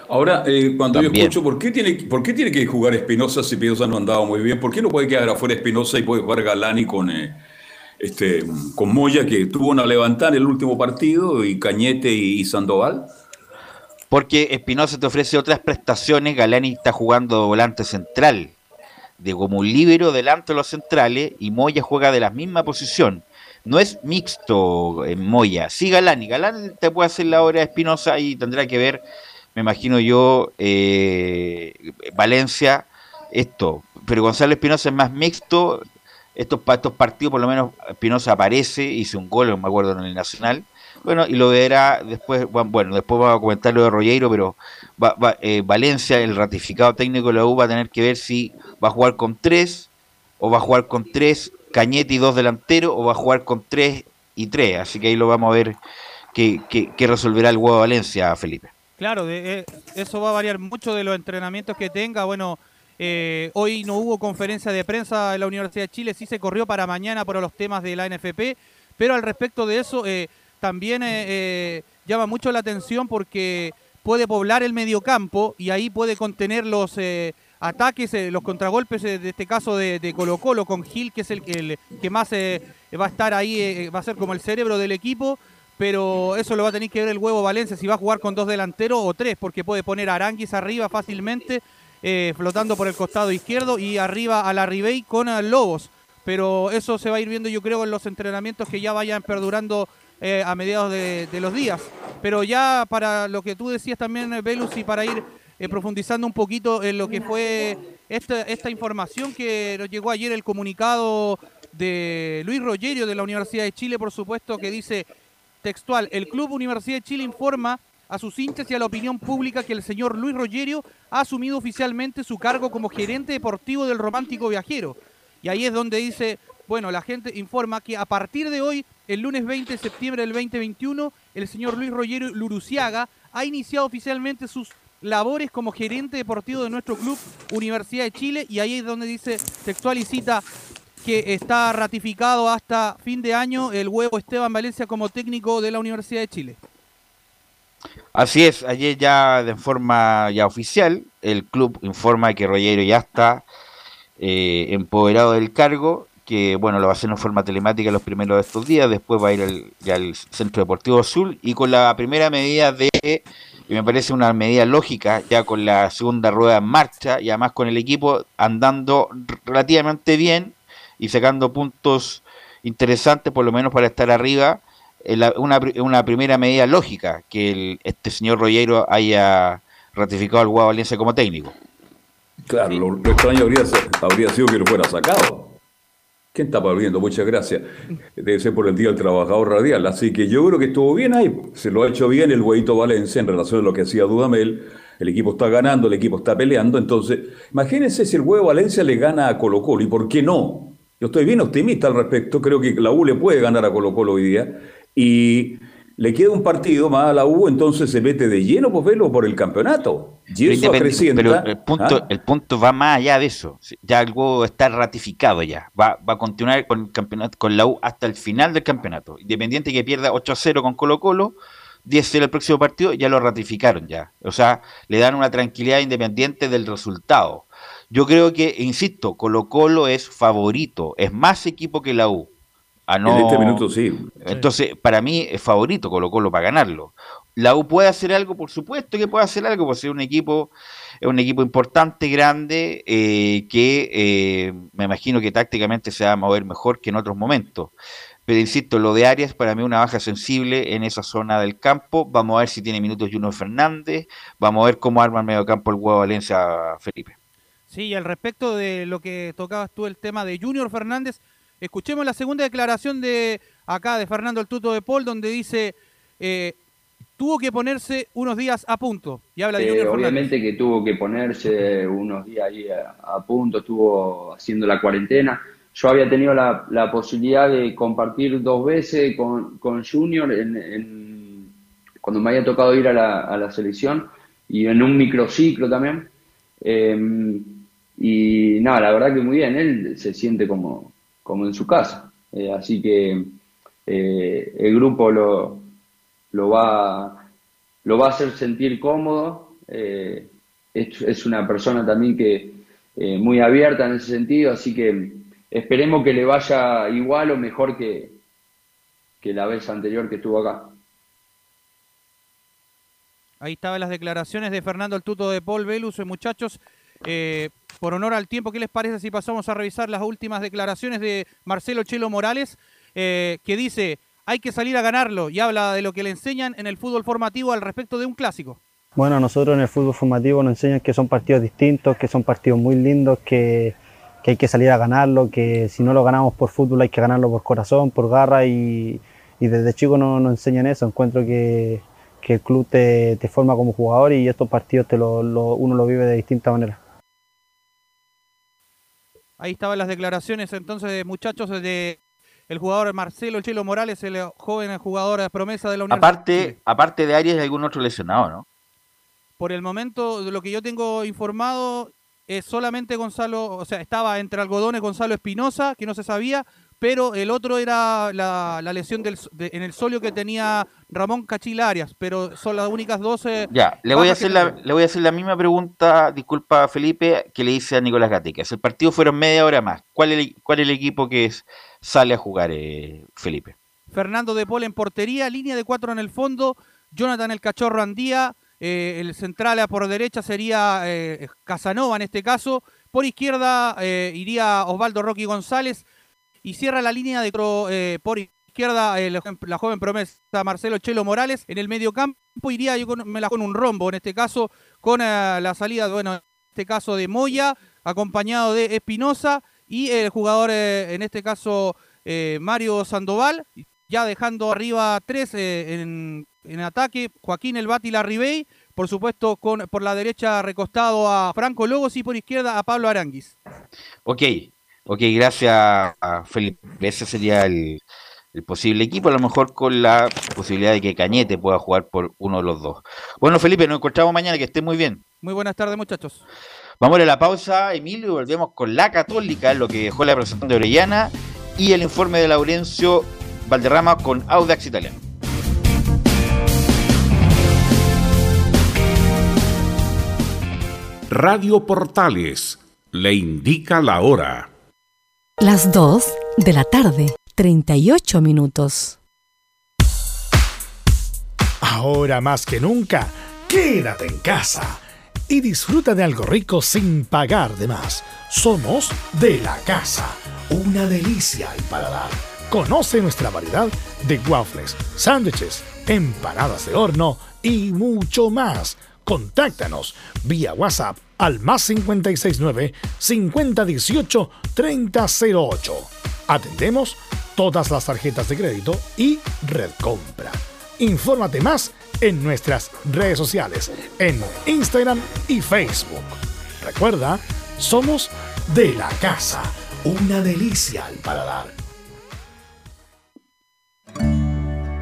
Ahora, eh, cuando yo escucho, ¿por qué, tiene, ¿por qué tiene que jugar Espinosa si Espinosa no andaba muy bien? ¿Por qué no puede quedar afuera Espinosa y puede jugar Galani con, eh, este, con Moya, que tuvo una levantada en el último partido, y Cañete y, Sandoval? Porque Espinosa te ofrece otras prestaciones, Galani está jugando volante central de como un líbero delante de los centrales y Moya juega de la misma posición. No es mixto en Moya. Sí, Galán. Y Galán te puede hacer la obra Espinosa y tendrá que ver, me imagino yo, eh, Valencia, esto. Pero Gonzalo Espinosa es más mixto. Estos, estos partidos, por lo menos, Espinosa aparece, hizo un gol, me acuerdo, en el Nacional. Bueno, y lo verá después, bueno, después vamos a comentar lo de Rollero, pero eh, Valencia, el ratificado técnico de la U, va a tener que ver si va a jugar con tres, o va a jugar con tres Cañete y dos delanteros, o va a jugar con tres y tres. Así que ahí lo vamos a ver qué, resolverá el huevo Valencia, Felipe. Claro, eh, eso va a variar mucho de los entrenamientos que tenga. Bueno, eh, hoy no hubo conferencia de prensa en la Universidad de Chile, sí se corrió para mañana por los temas de la NFP, pero al respecto de eso también llama mucho la atención porque puede poblar el mediocampo y ahí puede contener los ataques, los contragolpes de este caso de, Colo Colo con Gil, que es el, el que más va a estar ahí, va a ser como el cerebro del equipo pero eso lo va a tener que ver el huevo Valencia si va a jugar con dos delanteros o tres, porque puede poner a Aranguis arriba fácilmente, eh, flotando por el costado izquierdo y arriba a la Ribey con eh, Lobos. Pero eso se va a ir viendo yo creo en los entrenamientos que ya vayan perdurando eh, a mediados de, los días. Pero ya para lo que tú decías también, Velus, y para ir profundizando un poquito en lo que fue esta, esta información que nos llegó ayer el comunicado de Luis Rogerio de la Universidad de Chile, por supuesto, que dice Textual, el Club Universidad de Chile informa a sus hinchas y a la opinión pública que el señor Luis Rogerio ha asumido oficialmente su cargo como gerente deportivo del Romántico Viajero. Y ahí es donde dice, bueno, la gente informa que a partir de hoy, el lunes 20 de septiembre del 2021, el señor Luis Rogerio Luruciaga ha iniciado oficialmente sus labores como gerente deportivo de nuestro club Universidad de Chile y ahí es donde dice textual y cita que está ratificado hasta fin de año el huevo Esteban Valencia como técnico de la Universidad de Chile. Así es, ayer ya de forma ya oficial, el club informa que Rollero ya está eh, empoderado del cargo, que bueno, lo va a hacer en forma telemática los primeros de estos días, después va a ir al, ya al Centro Deportivo Azul y con la primera medida de, y me parece una medida lógica, ya con la segunda rueda en marcha y además con el equipo andando relativamente bien, y sacando puntos interesantes, por lo menos para estar arriba, una, una primera medida lógica que este señor Rollero haya ratificado al Guadalajara como técnico. Claro, lo, extraño habría, habría, sido que lo fuera sacado. ¿Quién está perdiendo? Muchas gracias. Debe ser por el Día del Trabajador Radial. Así que yo creo que estuvo bien ahí. Se lo ha hecho bien el Huevito Valencia en relación a lo que hacía Dudamel. El equipo está ganando, el equipo está peleando. Entonces, imagínense si el Huevo Valencia le gana a Colo Colo. ¿Y por qué no? Yo estoy bien optimista al respecto, creo que la U le puede ganar a Colo Colo hoy día y le queda un partido más a la U, entonces se mete de lleno, pues verlo por el campeonato. Y eso Pero el punto, ¿ah? el punto va más allá de eso. Ya huevo está ratificado ya. Va, va a continuar con el campeonato, con la U hasta el final del campeonato. Independiente que pierda 8 a 0 con Colo Colo, 10 0 el próximo partido, ya lo ratificaron ya. O sea, le dan una tranquilidad independiente del resultado. Yo creo que, insisto, Colo Colo es favorito, es más equipo que la U. Ah, en este minuto sí. Entonces, para mí es favorito Colo Colo para ganarlo. La U puede hacer algo, por supuesto que puede hacer algo, porque es un equipo, es un equipo importante, grande, eh, que eh, me imagino que tácticamente se va a mover mejor que en otros momentos. Pero insisto, lo de Arias para mí una baja sensible en esa zona del campo. Vamos a ver si tiene minutos Juno Fernández. Vamos a ver cómo arma el medio campo el huevo Valencia Felipe. Sí, y al respecto de lo que tocabas tú, el tema de Junior Fernández, escuchemos la segunda declaración de acá de Fernando el Tuto de Paul, donde dice, eh, tuvo que ponerse unos días a punto. Y habla de Junior Obviamente que tuvo que ponerse unos días ahí a, punto, estuvo haciendo la cuarentena. Yo había tenido la, posibilidad de compartir dos veces con, Junior en, cuando me había tocado ir a la, a la selección y en un microciclo también. Eh, y nada, la verdad que muy bien, él se siente como, como en su casa. Eh, así que eh, el grupo lo, lo, va, lo va a hacer sentir cómodo. Eh, es, una persona también que muy abierta en ese sentido, así que esperemos que le vaya igual o mejor que, que la vez anterior que estuvo acá. Ahí estaban las declaraciones de Fernando el Tuto de Paul Velus, muchachos. Eh, por honor al tiempo, ¿qué les parece si pasamos a revisar las últimas declaraciones de Marcelo Chelo Morales, eh, que dice, hay que salir a ganarlo y habla de lo que le enseñan en el fútbol formativo al respecto de un clásico? Bueno, nosotros en el fútbol formativo nos enseñan que son partidos distintos, que son partidos muy lindos, que, que hay que salir a ganarlo, que si no lo ganamos por fútbol hay que ganarlo por corazón, por garra y, y desde chico nos, nos enseñan eso. Encuentro que, que el club te, te, forma como jugador y estos partidos te lo, lo, uno lo vive de distinta manera. Ahí estaban las declaraciones entonces, muchachos, de el jugador Marcelo Chelo Morales, el joven jugador de promesa de la Unión. Aparte, aparte de Arias, hay algún otro lesionado, ¿no? Por el momento, de lo que yo tengo informado, es solamente Gonzalo, o sea, estaba entre algodones Gonzalo Espinosa, que no se sabía, pero el otro era la, la lesión del, de, en el solio que tenía Ramón Cachil Arias, pero son las únicas 12. Ya, le voy, a hacer la, le voy a hacer la misma pregunta, disculpa Felipe, que le hice a Nicolás Gatica. El partido fueron media hora más. ¿Cuál es el, cuál es el equipo que es, sale a jugar, eh, Felipe? Fernando de Paul en portería, línea de cuatro en el fondo, Jonathan el Cachorro Andía, eh, el central a por derecha sería eh, Casanova en este caso, por izquierda eh, iría Osvaldo Rocky González y cierra la línea de eh, por izquierda eh, la joven promesa Marcelo Chelo Morales, en el medio campo iría yo con, un rombo en este caso con la salida, bueno, en este caso de Moya, acompañado de Espinosa y el jugador en este caso Mario Sandoval, ya dejando arriba tres en, en, ataque, Joaquín El Bati Larribey, por supuesto con por la derecha recostado a Franco Logos y por izquierda a Pablo Aranguis. Ok, ok, gracias a Felipe. Ese sería el, el, posible equipo, a lo mejor con la posibilidad de que Cañete pueda jugar por uno de los dos. Bueno, Felipe, nos encontramos mañana, que esté muy bien. Muy buenas tardes, muchachos. Vamos a la pausa, Emilio, y volvemos con la Católica, lo que dejó la presentación de Orellana y el informe de Laurencio Valderrama con Audax Italiano. Radio Portales le indica la hora. Las 2 de la tarde, 38 minutos. Ahora más que nunca, quédate en casa y disfruta de algo rico sin pagar de más. Somos de la casa, una delicia al paladar. Conoce nuestra variedad de waffles, sándwiches, empanadas de horno y mucho más. Contáctanos vía WhatsApp al más 569 5018 3008. Atendemos todas las tarjetas de crédito y Red Compra. Infórmate más en nuestras redes sociales, en Instagram y Facebook. Recuerda, somos de la casa, una delicia al paladar.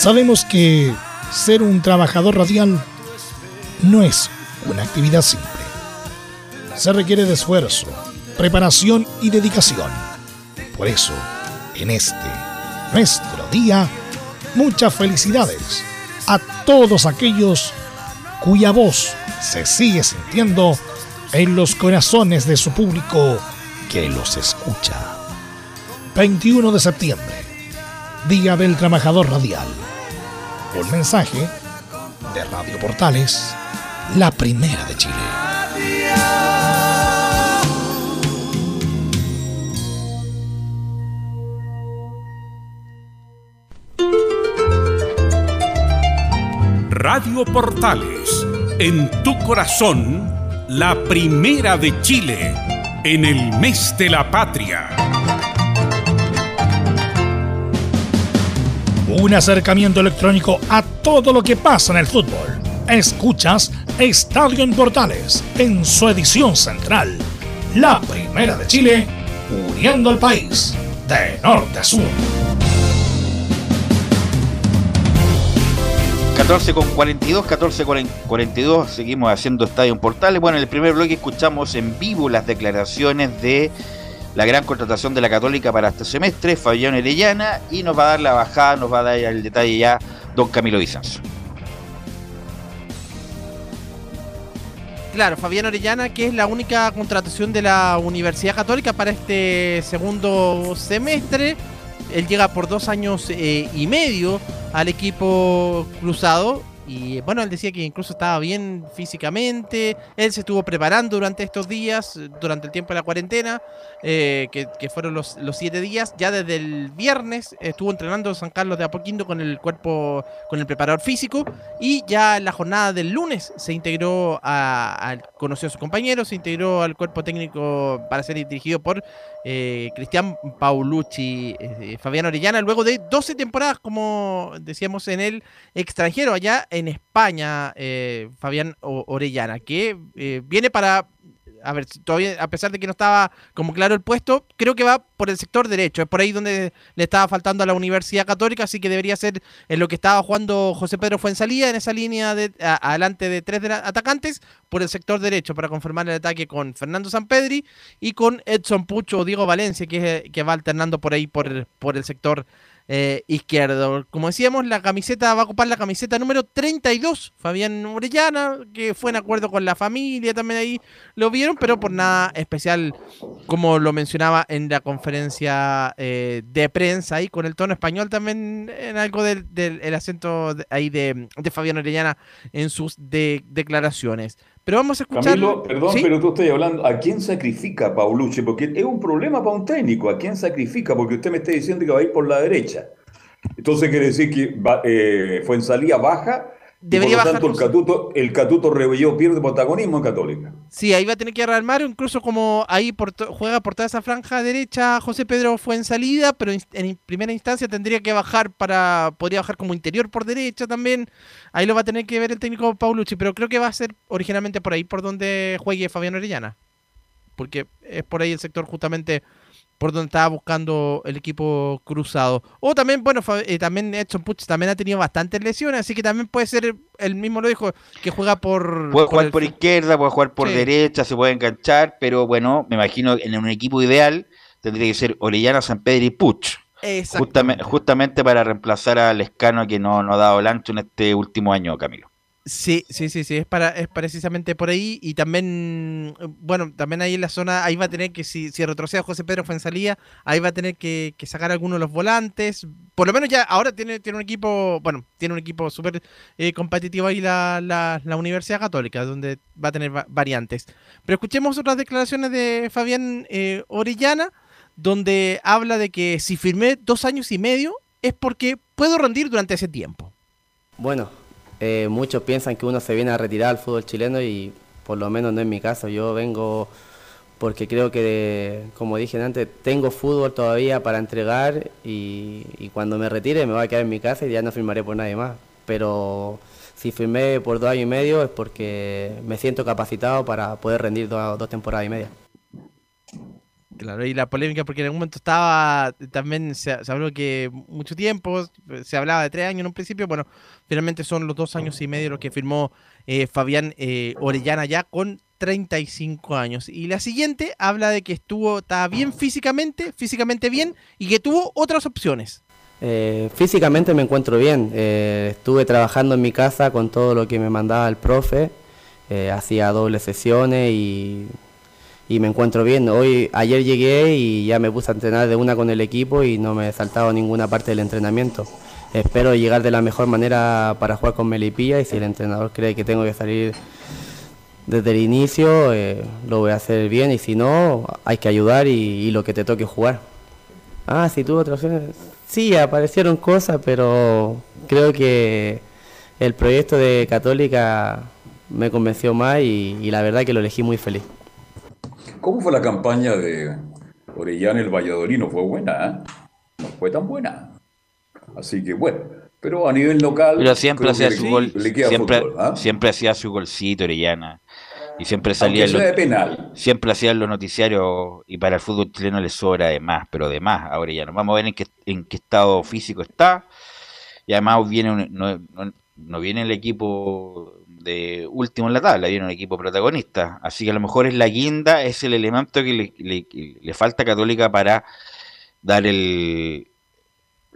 Sabemos que ser un trabajador radial no es una actividad simple. Se requiere de esfuerzo, preparación y dedicación. Por eso, en este, nuestro día, muchas felicidades a todos aquellos cuya voz se sigue sintiendo en los corazones de su público que los escucha. 21 de septiembre, Día del Trabajador Radial. Un mensaje de Radio Portales, la primera de Chile. Radio Portales, en tu corazón, la primera de Chile, en el mes de la patria. Un acercamiento electrónico a todo lo que pasa en el fútbol. Escuchas Estadio en Portales en su edición central. La primera de Chile, uniendo al país de norte a sur. 14 con 42, 14 con 42, seguimos haciendo Estadio en Portales. Bueno, en el primer bloque escuchamos en vivo las declaraciones de la gran contratación de la Católica para este semestre, Fabián Orellana, y nos va a dar la bajada, nos va a dar el detalle ya don Camilo Vicenzo. Claro, Fabián Orellana, que es la única contratación de la Universidad Católica para este segundo semestre. Él llega por dos años eh, y medio al equipo cruzado. Y bueno, él decía que incluso estaba bien físicamente. Él se estuvo preparando durante estos días, durante el tiempo de la cuarentena, eh, que, que, fueron los, los, siete días. Ya desde el viernes estuvo entrenando San Carlos de Apoquindo con el cuerpo, con el preparador físico. Y ya en la jornada del lunes se integró a, conoció a sus compañeros, se integró al cuerpo técnico para ser dirigido por eh, Cristian Paulucci, eh, Fabián Orellana, luego de 12 temporadas, como decíamos, en el extranjero, allá España, eh, Fabián Orellana, que eh, viene para a ver, todavía, a pesar de que no estaba como claro el puesto, creo que va por el sector derecho. Es por ahí donde le estaba faltando a la Universidad Católica, así que debería ser en lo que estaba jugando José Pedro Fuensalía, en esa línea de adelante de tres de atacantes, por el sector derecho, para conformar el ataque con Fernando Sampedri y con Edson Pucho o Diego Valencia, que, que va alternando por ahí por, por el sector eh, izquierdo. Como decíamos, la camiseta va a ocupar la camiseta número 32, Fabián Orellana, que fue en acuerdo con la familia, también ahí lo vieron, pero por nada especial, como lo mencionaba en la conferencia eh, de prensa, ahí con el tono español también, en algo del, del acento ahí de, de, Fabián Orellana en sus de, declaraciones. Pero vamos a escuchar. Camilo, perdón, ¿Sí? pero tú estás hablando. ¿A quién sacrifica Paulucci? Porque es un problema para un técnico. ¿A quién sacrifica? Porque usted me está diciendo que va a ir por la derecha. Entonces quiere decir que eh, Fuensalía baja. Debería y por lo bajar tanto, el Catuto, el Catuto Rebelló pierde protagonismo en Católica. Sí, ahí va a tener que rearmar, incluso como ahí por juega por toda esa franja derecha José Pedro fue en salida, pero en primera instancia tendría que bajar para, podría bajar como interior por derecha también. Ahí lo va a tener que ver el técnico Paulucci, pero creo que va a ser originalmente por ahí, por donde juegue Fabián Orellana. Porque es por ahí el sector justamente por donde estaba buscando el equipo cruzado. O también, bueno, eh, también Edson Puch también ha tenido bastantes lesiones, así que también puede ser, él mismo lo dijo, que juega por... Puede jugar por, izquierda, puede jugar por sí. derecha, se puede enganchar, pero bueno, me imagino en un equipo ideal tendría que ser Orellana, San Pedro y Puch. Justamente, justamente para reemplazar al Escano que no, no ha dado el ancho en este último año, Camilo. Sí, sí, sí, sí, es para, es precisamente por ahí y también, bueno, también ahí en la zona, ahí va a tener que, si, si retrocede José Pedro Fuensalía, ahí va a tener que, sacar algunos de los volantes, por lo menos ya ahora tiene, tiene un equipo, bueno, tiene un equipo súper eh, competitivo ahí la, la, Universidad Católica, donde va a tener va variantes. Pero escuchemos otras declaraciones de Fabián eh, Orellana, donde habla de que si firmé dos años y medio es porque puedo rendir durante ese tiempo. Bueno, eh, muchos piensan que uno se viene a retirar al fútbol chileno y por lo menos no es mi caso. Yo vengo porque creo que, como dije antes, tengo fútbol todavía para entregar y, cuando me retire me voy a quedar en mi casa y ya no firmaré por nadie más. Pero si firmé por dos años y medio es porque me siento capacitado para poder rendir dos, dos temporadas y media. Claro, y la polémica, porque en algún momento estaba, también se, habló que mucho tiempo, se hablaba de tres años en un principio, bueno, finalmente son los dos años y medio los que firmó eh, Fabián eh, Orellana ya con 35 años. Y la siguiente habla de que estuvo, estaba bien físicamente, físicamente bien, y que tuvo otras opciones. Eh, físicamente me encuentro bien, estuve trabajando en mi casa con todo lo que me mandaba el profe, hacía dobles sesiones y y me encuentro bien. Hoy, ayer llegué y ya me puse a entrenar de una con el equipo y no me he saltado ninguna parte del entrenamiento. Espero llegar de la mejor manera para jugar con Melipilla y si el entrenador cree que tengo que salir desde el inicio, eh, lo voy a hacer bien y si no, hay que ayudar y, lo que te toque jugar. Ah, si tuvo otras opciones. Sí, aparecieron cosas, pero creo que el proyecto de Católica me convenció más y, la verdad que lo elegí muy feliz. ¿Cómo fue la campaña de Orellana el Valladolid? No fue buena, ¿eh? No fue tan buena. Así que bueno, pero a nivel local. Pero siempre hacía su gol. siempre, ¿ah? siempre hacía su golcito Orellana. Y siempre salía. de penal. Siempre hacía los noticiarios y para el fútbol chileno le sobra de más, pero de más a Orellana. Vamos a ver en qué, en qué estado físico está. Y además viene no, no viene el equipo de último en la tabla, viene un equipo protagonista. Así que a lo mejor es la guinda, es el elemento que le, falta a Católica para dar el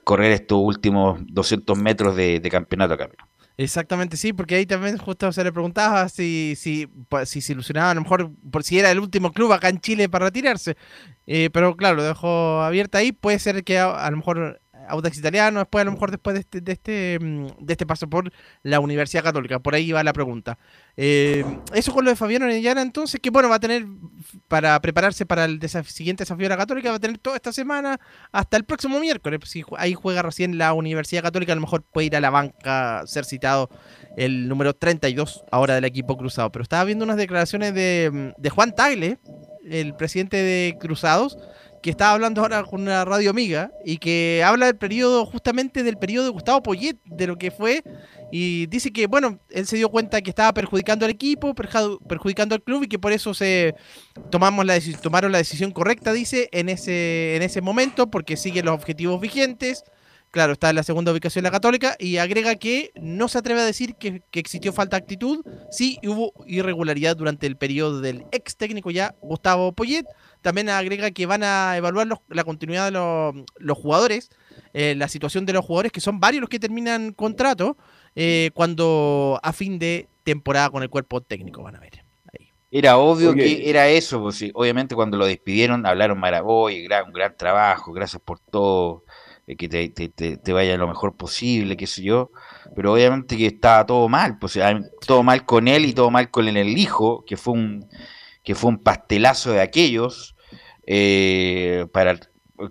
correr estos últimos 200 metros de, campeonato a Exactamente, sí, porque ahí también justo se le preguntaba si, si, si se ilusionaba a lo mejor por si era el último club acá en Chile para retirarse. Eh, pero claro, lo dejó abierta ahí. Puede ser que a lo mejor Audax Italiano, después a lo mejor después de este, de este, mm, de este paso por la Universidad Católica. Por ahí va la pregunta. Eh, eso con lo de Fabián Orellana, entonces, que bueno, va a tener para prepararse para el siguiente desafío de la Católica, va a tener toda esta semana hasta el próximo miércoles. Si ahí juega recién la Universidad Católica, a lo mejor puede ir a la banca, ser citado el número 32 ahora del equipo cruzado. Pero estaba viendo unas declaraciones de, de Juan Tagle, el presidente de Cruzados que estaba hablando ahora con una radio amiga y que habla del periodo, justamente del periodo de Gustavo Poyet, de lo que fue, y dice que, bueno, él se dio cuenta que estaba perjudicando al equipo, perjudicando al club y que por eso se tomamos la tomaron la decisión correcta, dice, en ese, en ese momento, porque sigue los objetivos vigentes. Claro, está en la segunda ubicación la Católica y agrega que no se atreve a decir que, que, existió falta de actitud, sí hubo irregularidad durante el periodo del ex técnico ya Gustavo Poyet, también agrega que van a evaluar la continuidad de los, jugadores, eh, la situación de los jugadores, que son varios los que terminan contrato, eh, cuando a fin de temporada con el cuerpo técnico van a ver. Era obvio que era eso, pues, obviamente cuando lo despidieron hablaron Maraboy, gran, un gran trabajo, gracias por todo, que te, te, vaya lo mejor posible, qué sé yo, pero obviamente que estaba todo mal, pues todo mal con él y todo mal con el, el hijo, que fue un que fue un pastelazo de aquellos, eh, para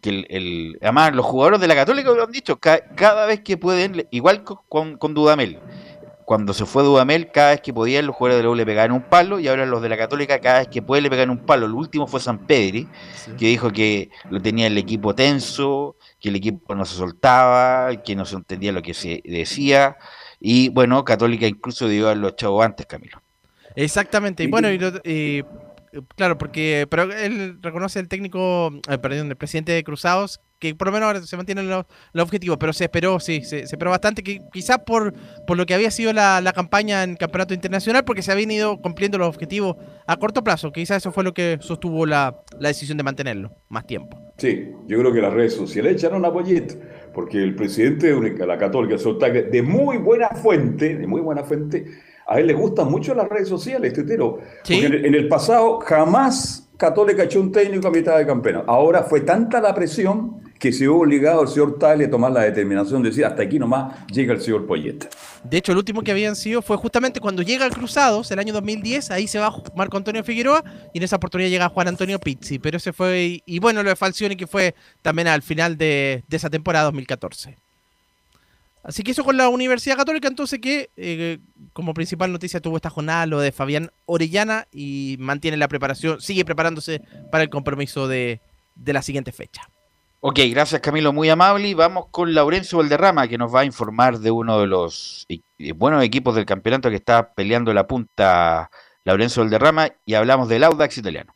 que el, además los jugadores de la Católica lo han dicho cada vez que pueden igual con, con, Dudamel cuando se fue Dudamel cada vez que podían los jugadores de la U le pegaban un palo y ahora los de la Católica cada vez que pueden le pegan un palo. El último fue San Pedri que dijo que lo tenía el equipo tenso que el equipo no se soltaba que no se entendía lo que se decía. Y bueno Católica incluso dio a los chavos antes Camilo. Exactamente, y bueno, y, Claro, porque pero él reconoce el técnico, eh, perdón, el presidente de Cruzados, que por lo menos ahora se mantienen los, objetivos, pero se esperó, sí, se, esperó bastante, que quizás por, por lo que había sido la, campaña en campeonato internacional, porque se habían ido cumpliendo los objetivos a corto plazo, quizás eso fue lo que sostuvo la, decisión de mantenerlo más tiempo. Sí, yo creo que las redes sociales echaron a Poyet, porque el presidente de la Católica de muy buena fuente, de muy buena fuente, a él le gustan mucho las redes sociales, Tetero. Porque en, el pasado jamás Católica echó un técnico a mitad de campeonato. Ahora fue tanta la presión que se vio obligado el señor Tagle a tomar la determinación de decir hasta aquí nomás llega el señor Poyet. De hecho, el último que habían sido fue justamente cuando llega el Cruzados, el año 2010, ahí se va Marco Antonio Figueroa y en esa oportunidad llega Juan Antonio Pizzi. Pero ese fue, y, bueno, lo de Falcioni que fue también al final de, de esa temporada 2014. Así que eso con la Universidad Católica, entonces que eh, como principal noticia tuvo esta jornada lo de Fabián Orellana y mantiene la preparación, sigue preparándose para el compromiso de, la siguiente fecha. Ok, gracias Camilo, muy amable. Y vamos con Laurencio Valderrama, que nos va a informar de uno de los buenos equipos del campeonato que está peleando la punta Laurencio Valderrama, y hablamos del Audax italiano.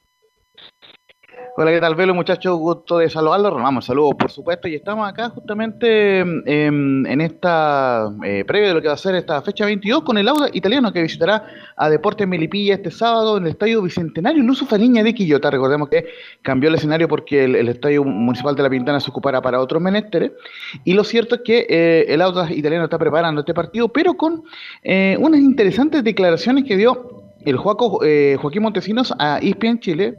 Hola, ¿qué tal, Velo, muchachos? Gusto de saludarlos. Vamos, saludos, por supuesto. Y estamos acá justamente em, en esta eh, previa de lo que va a ser esta fecha 22 con el Auda italiano que visitará a Deportes Melipilla este sábado en el Estadio Bicentenario Luso Fariña de Quillota. Recordemos que cambió el escenario porque el, Estadio Municipal de La Pintana se ocupará para otros menesteres. Y lo cierto es que eh, el Auda italiano está preparando este partido, pero con eh, unas interesantes declaraciones que dio el Joaco, Joaquín Montesinos a ESPN Chile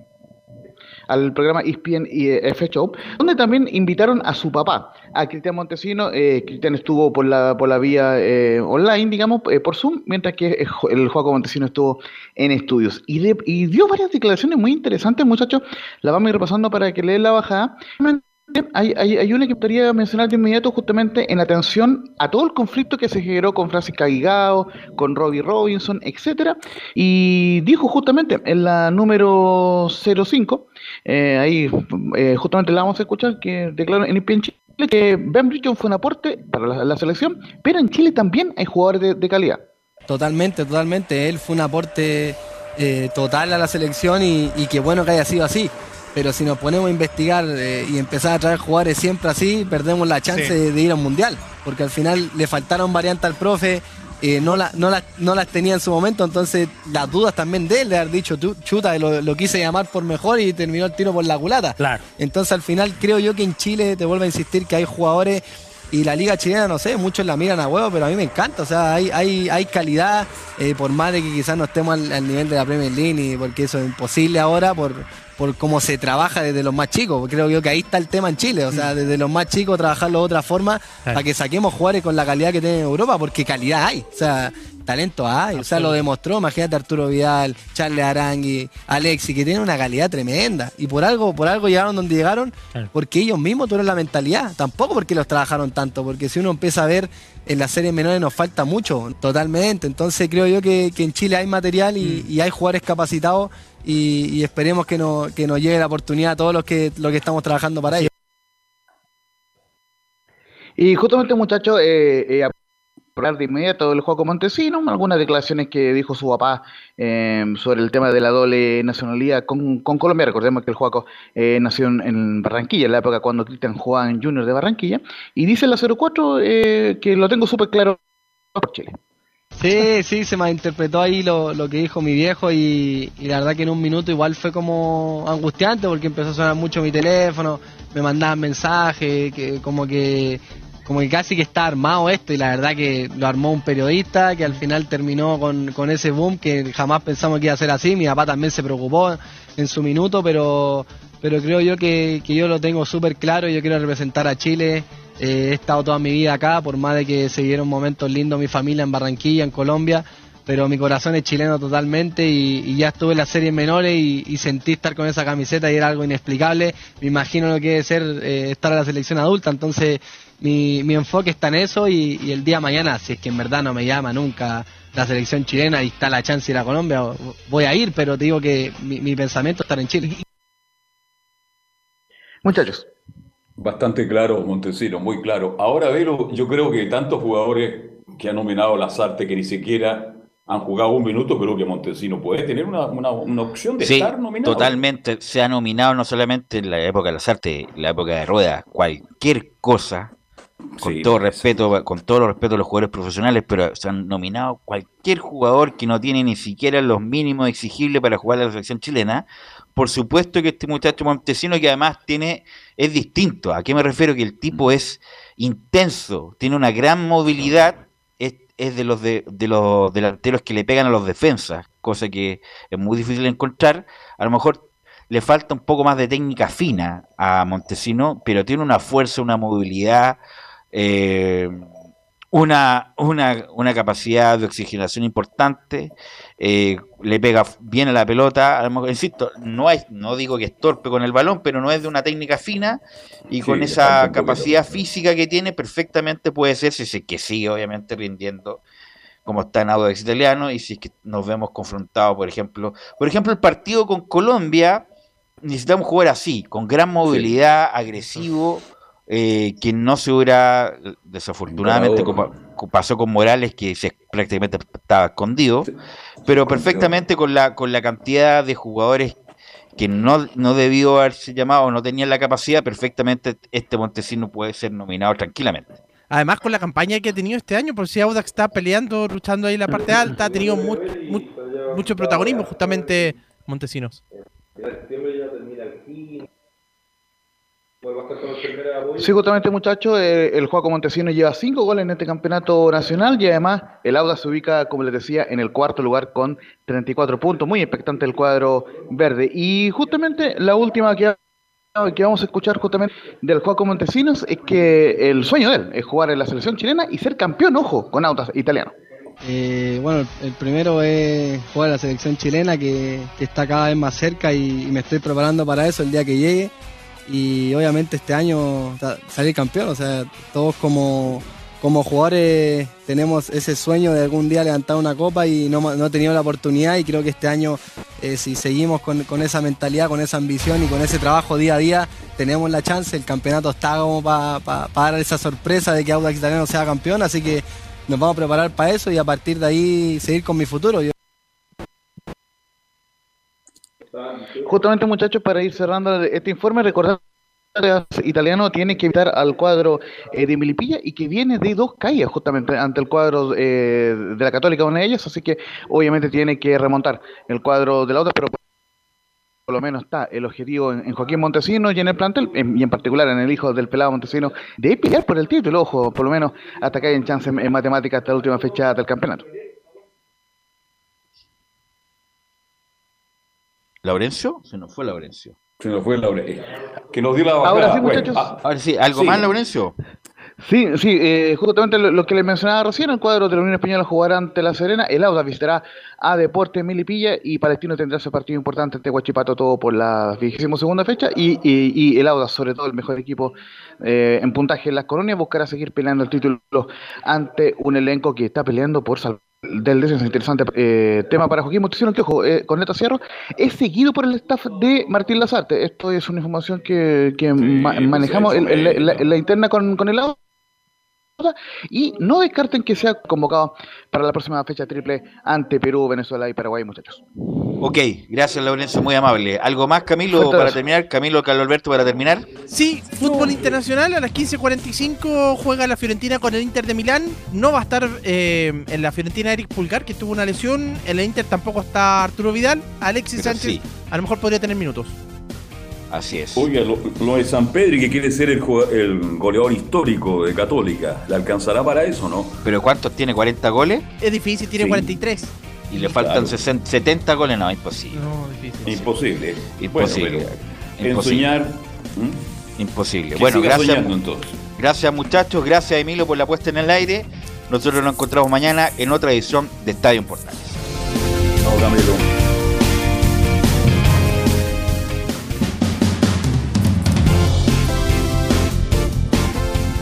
al programa ESPN y eh, F Show, donde también invitaron a su papá, a Cristian Montesino. Eh, Cristian estuvo por la, por la vía eh, online, digamos, por Zoom, mientras que el Juaco Montesino estuvo en estudios. Y, dio varias declaraciones muy interesantes, muchachos. La vamos a ir repasando para que leen la bajada hay, hay, hay una que quería mencionar de inmediato justamente en atención a todo el conflicto que se generó con Francis Caguigao, con Robbie Robinson, etcétera, y dijo justamente en la número 05, eh, ahí eh, justamente la vamos a escuchar, que declaró en el Chile que Ben Bridgeton fue un aporte para la, selección, pero en Chile también hay jugadores de, calidad. Totalmente, totalmente, él fue un aporte eh, total a la selección y, y qué bueno que haya sido así pero si nos ponemos a investigar eh, y empezar a traer jugadores siempre así, perdemos la chance de, ir a un mundial, porque al final le faltaron variantes al profe, eh, no, la, no, no, las tenía en su momento, entonces las dudas también de él, de haber dicho, chuta, lo, lo, quise llamar por mejor y terminó el tiro por la culata. Claro. Entonces al final creo yo que en Chile, te vuelvo a insistir, que hay jugadores y la liga chilena, no sé, muchos la miran a huevo, pero a mí me encanta. O sea, hay, hay, hay calidad, eh, por más de que quizás no estemos al, al, nivel de la Premier League, porque eso es imposible ahora por, por cómo se trabaja desde los más chicos. Creo yo que ahí está el tema en Chile, o sea, desde los más chicos trabajarlo de otra forma para que saquemos jugadores con la calidad que tiene Europa, porque calidad hay, o sea, talento hay, o sea, lo demostró, imagínate Arturo Vidal, Charles Arangui, Alexi, que tienen una calidad tremenda y por algo, por algo llegaron donde llegaron, porque ellos mismos tuvieron la mentalidad, tampoco porque los trabajaron tanto, porque si uno empieza a ver en las series menores nos falta mucho, totalmente, entonces creo yo que, en Chile hay material y, mm. y hay jugadores capacitados y, esperemos que, no, que nos llegue la oportunidad a todos los que, los que estamos trabajando para ello. Y justamente, muchachos, eh, eh, hablar de inmediato del juego Montesino, algunas declaraciones que dijo su papá eh, sobre el tema de la doble nacionalidad con, con Colombia. Recordemos que el juego eh, nació en, Barranquilla, en la época cuando Cristian jugaba en Junior de Barranquilla. Y dice la 04 eh, que lo tengo súper claro por Chile. Sí, sí, se malinterpretó ahí lo, lo que dijo mi viejo y, la verdad que en un minuto igual fue como angustiante porque empezó a sonar mucho mi teléfono, me mandaban mensajes, que como que como que casi que está armado esto y la verdad que lo armó un periodista que al final terminó con, con ese boom que jamás pensamos que iba a ser así, mi papá también se preocupó en su minuto, pero, pero creo yo que, que yo lo tengo súper claro, yo quiero representar a Chile eh, he estado toda mi vida acá, por más de que se dieron momentos lindos mi familia en Barranquilla, en Colombia, pero mi corazón es chileno totalmente y, ya estuve en las series menores y, sentí estar con esa camiseta y era algo inexplicable. Me imagino lo que debe ser eh, estar en la selección adulta, entonces mi, mi enfoque está en eso y, el día de mañana, si es que en verdad no me llama nunca la selección chilena y está la chance de ir a Colombia, voy a ir, pero te digo que mi, mi pensamiento es estar en Chile. Muchachos, Bastante claro, Montesino, muy claro. Ahora, Vero, yo creo que tantos jugadores que han nominado Lazarte que ni siquiera han jugado un minuto, creo que Montesino puede tener una, opción de estar nominado. Totalmente, se ha nominado no solamente en la época de Lazarte, en la época de Rueda, cualquier cosa, con todo respeto, con todo el respeto a los jugadores profesionales, pero se han nominado cualquier jugador que no tiene ni siquiera los mínimos exigibles para jugar a la selección chilena, por supuesto que este muchacho Montesino, que además tiene, es distinto. ¿A qué me refiero? Que el tipo es intenso, tiene una gran movilidad, es, de los de, los delanteros que le pegan a los defensas, cosa que es muy difícil de encontrar. A lo mejor le falta un poco más de técnica fina a Montesino, pero tiene una fuerza, una movilidad, eh, una, una, una, capacidad de oxigenación importante, eh, le pega bien a la pelota, a insisto, no, es, no digo que es torpe con el balón, pero no es de una técnica fina y con esa capacidad física que tiene, perfectamente puede ser, si es que sigue obviamente rindiendo como está en Audax Italiano y si es que nos vemos confrontados, por ejemplo, por ejemplo el partido con Colombia, necesitamos jugar así, con gran movilidad, agresivo, eh, que no se hubiera, desafortunadamente, como pasó con Morales, que se, prácticamente estaba escondido, pero perfectamente con la, con la cantidad de jugadores que no, no debió haberse llamado, no tenían la capacidad, perfectamente este Montesino puede ser nominado tranquilamente. Además, con la campaña que ha tenido este año, por si Audax está peleando, luchando ahí en la parte alta, ha tenido mucho protagonismo justamente Montesinos. Sí, justamente muchachos, eh, el Juaco Montesino lleva cinco goles en este campeonato nacional y además el Auda se ubica, como les decía, en el cuarto lugar con 34 puntos. Muy expectante el cuadro verde. Y justamente la última que, que vamos a escuchar justamente del Juaco Montesinos es que el sueño de él es jugar en la selección chilena y ser campeón, ojo, con Audas italiano. Eh, bueno, el primero es jugar a la selección chilena que, está cada vez más cerca y me estoy preparando para eso el día que llegue y obviamente este año salir campeón. O sea, todos como, como jugadores tenemos ese sueño de algún día levantar una copa y no, no he tenido la oportunidad y creo que este año eh, si seguimos con, con, esa mentalidad, con esa ambición y con ese trabajo día a día, tenemos la chance. El campeonato está como para dar esa sorpresa de que Audax Italiano sea campeón, así que nos vamos a preparar para eso y a partir de ahí seguir con mi futuro. Justamente muchachos, para ir cerrando este informe, recordar italiano tiene que evitar al cuadro eh, de Milipilla y que viene de dos caídas justamente ante el cuadro eh, de la Católica, una de ellas, así que obviamente tiene que remontar el cuadro de la otra, pero por lo menos está el objetivo en, Joaquín Montesino y en el plantel, y en particular en el hijo del pelado Montesino, de pelear por el título, ojo, por lo menos hasta que haya chance en, en matemáticas hasta la última fecha del campeonato. ¿Laurencio? Se nos fue Laurencio. Se nos fue Laurencio. Que nos dio la bajada. Ahora sí, muchachos. ahora sí, ¿algo más, Laurencio? Sí, sí, eh, justamente lo, que le mencionaba recién, el cuadro de la Unión Española jugará ante La Serena, el Auda visitará a Deportes Milipilla y Palestino tendrá ese partido importante ante Huachipato todo por la vigésima segunda fecha y, y, el Auda, sobre todo el mejor equipo eh, en puntaje en las colonias, buscará seguir peleando el título ante un elenco que está peleando por salvar del descenso, interesante eh, tema para Joaquín Montesino, que ojo, eh, con Neta Cierro, es seguido por el staff de Martín Lazarte. Esto es una información que, manejamos en, la, interna con, con el lado y no descarten que sea convocado para la próxima fecha triple ante Perú, Venezuela y Paraguay, muchachos. Ok, gracias Lorenzo, muy amable. ¿Algo más, Camilo, para terminar? Camilo, Carlos Alberto, para terminar. Sí, fútbol internacional, a las 15.45 juega la Fiorentina con el Inter de Milán. No va a estar eh, en la Fiorentina Eric Pulgar, que tuvo una lesión. En el Inter tampoco está Arturo Vidal. Alexis Sánchez a lo mejor podría tener minutos. Así es. Oiga, lo, de San Pedro que quiere ser el, goleador histórico de Católica, ¿le alcanzará para eso no? ¿Pero cuántos tiene? ¿40 goles? Es difícil, tiene 43. Y le faltan 70 goles, no, imposible. No, difícil. Imposible. Imposible. ensoñar. Imposible. Bueno, gracias. Gracias muchachos, gracias Emilio por la puesta en el aire. Nosotros nos encontramos mañana en otra edición de Estadio Portales. Chao,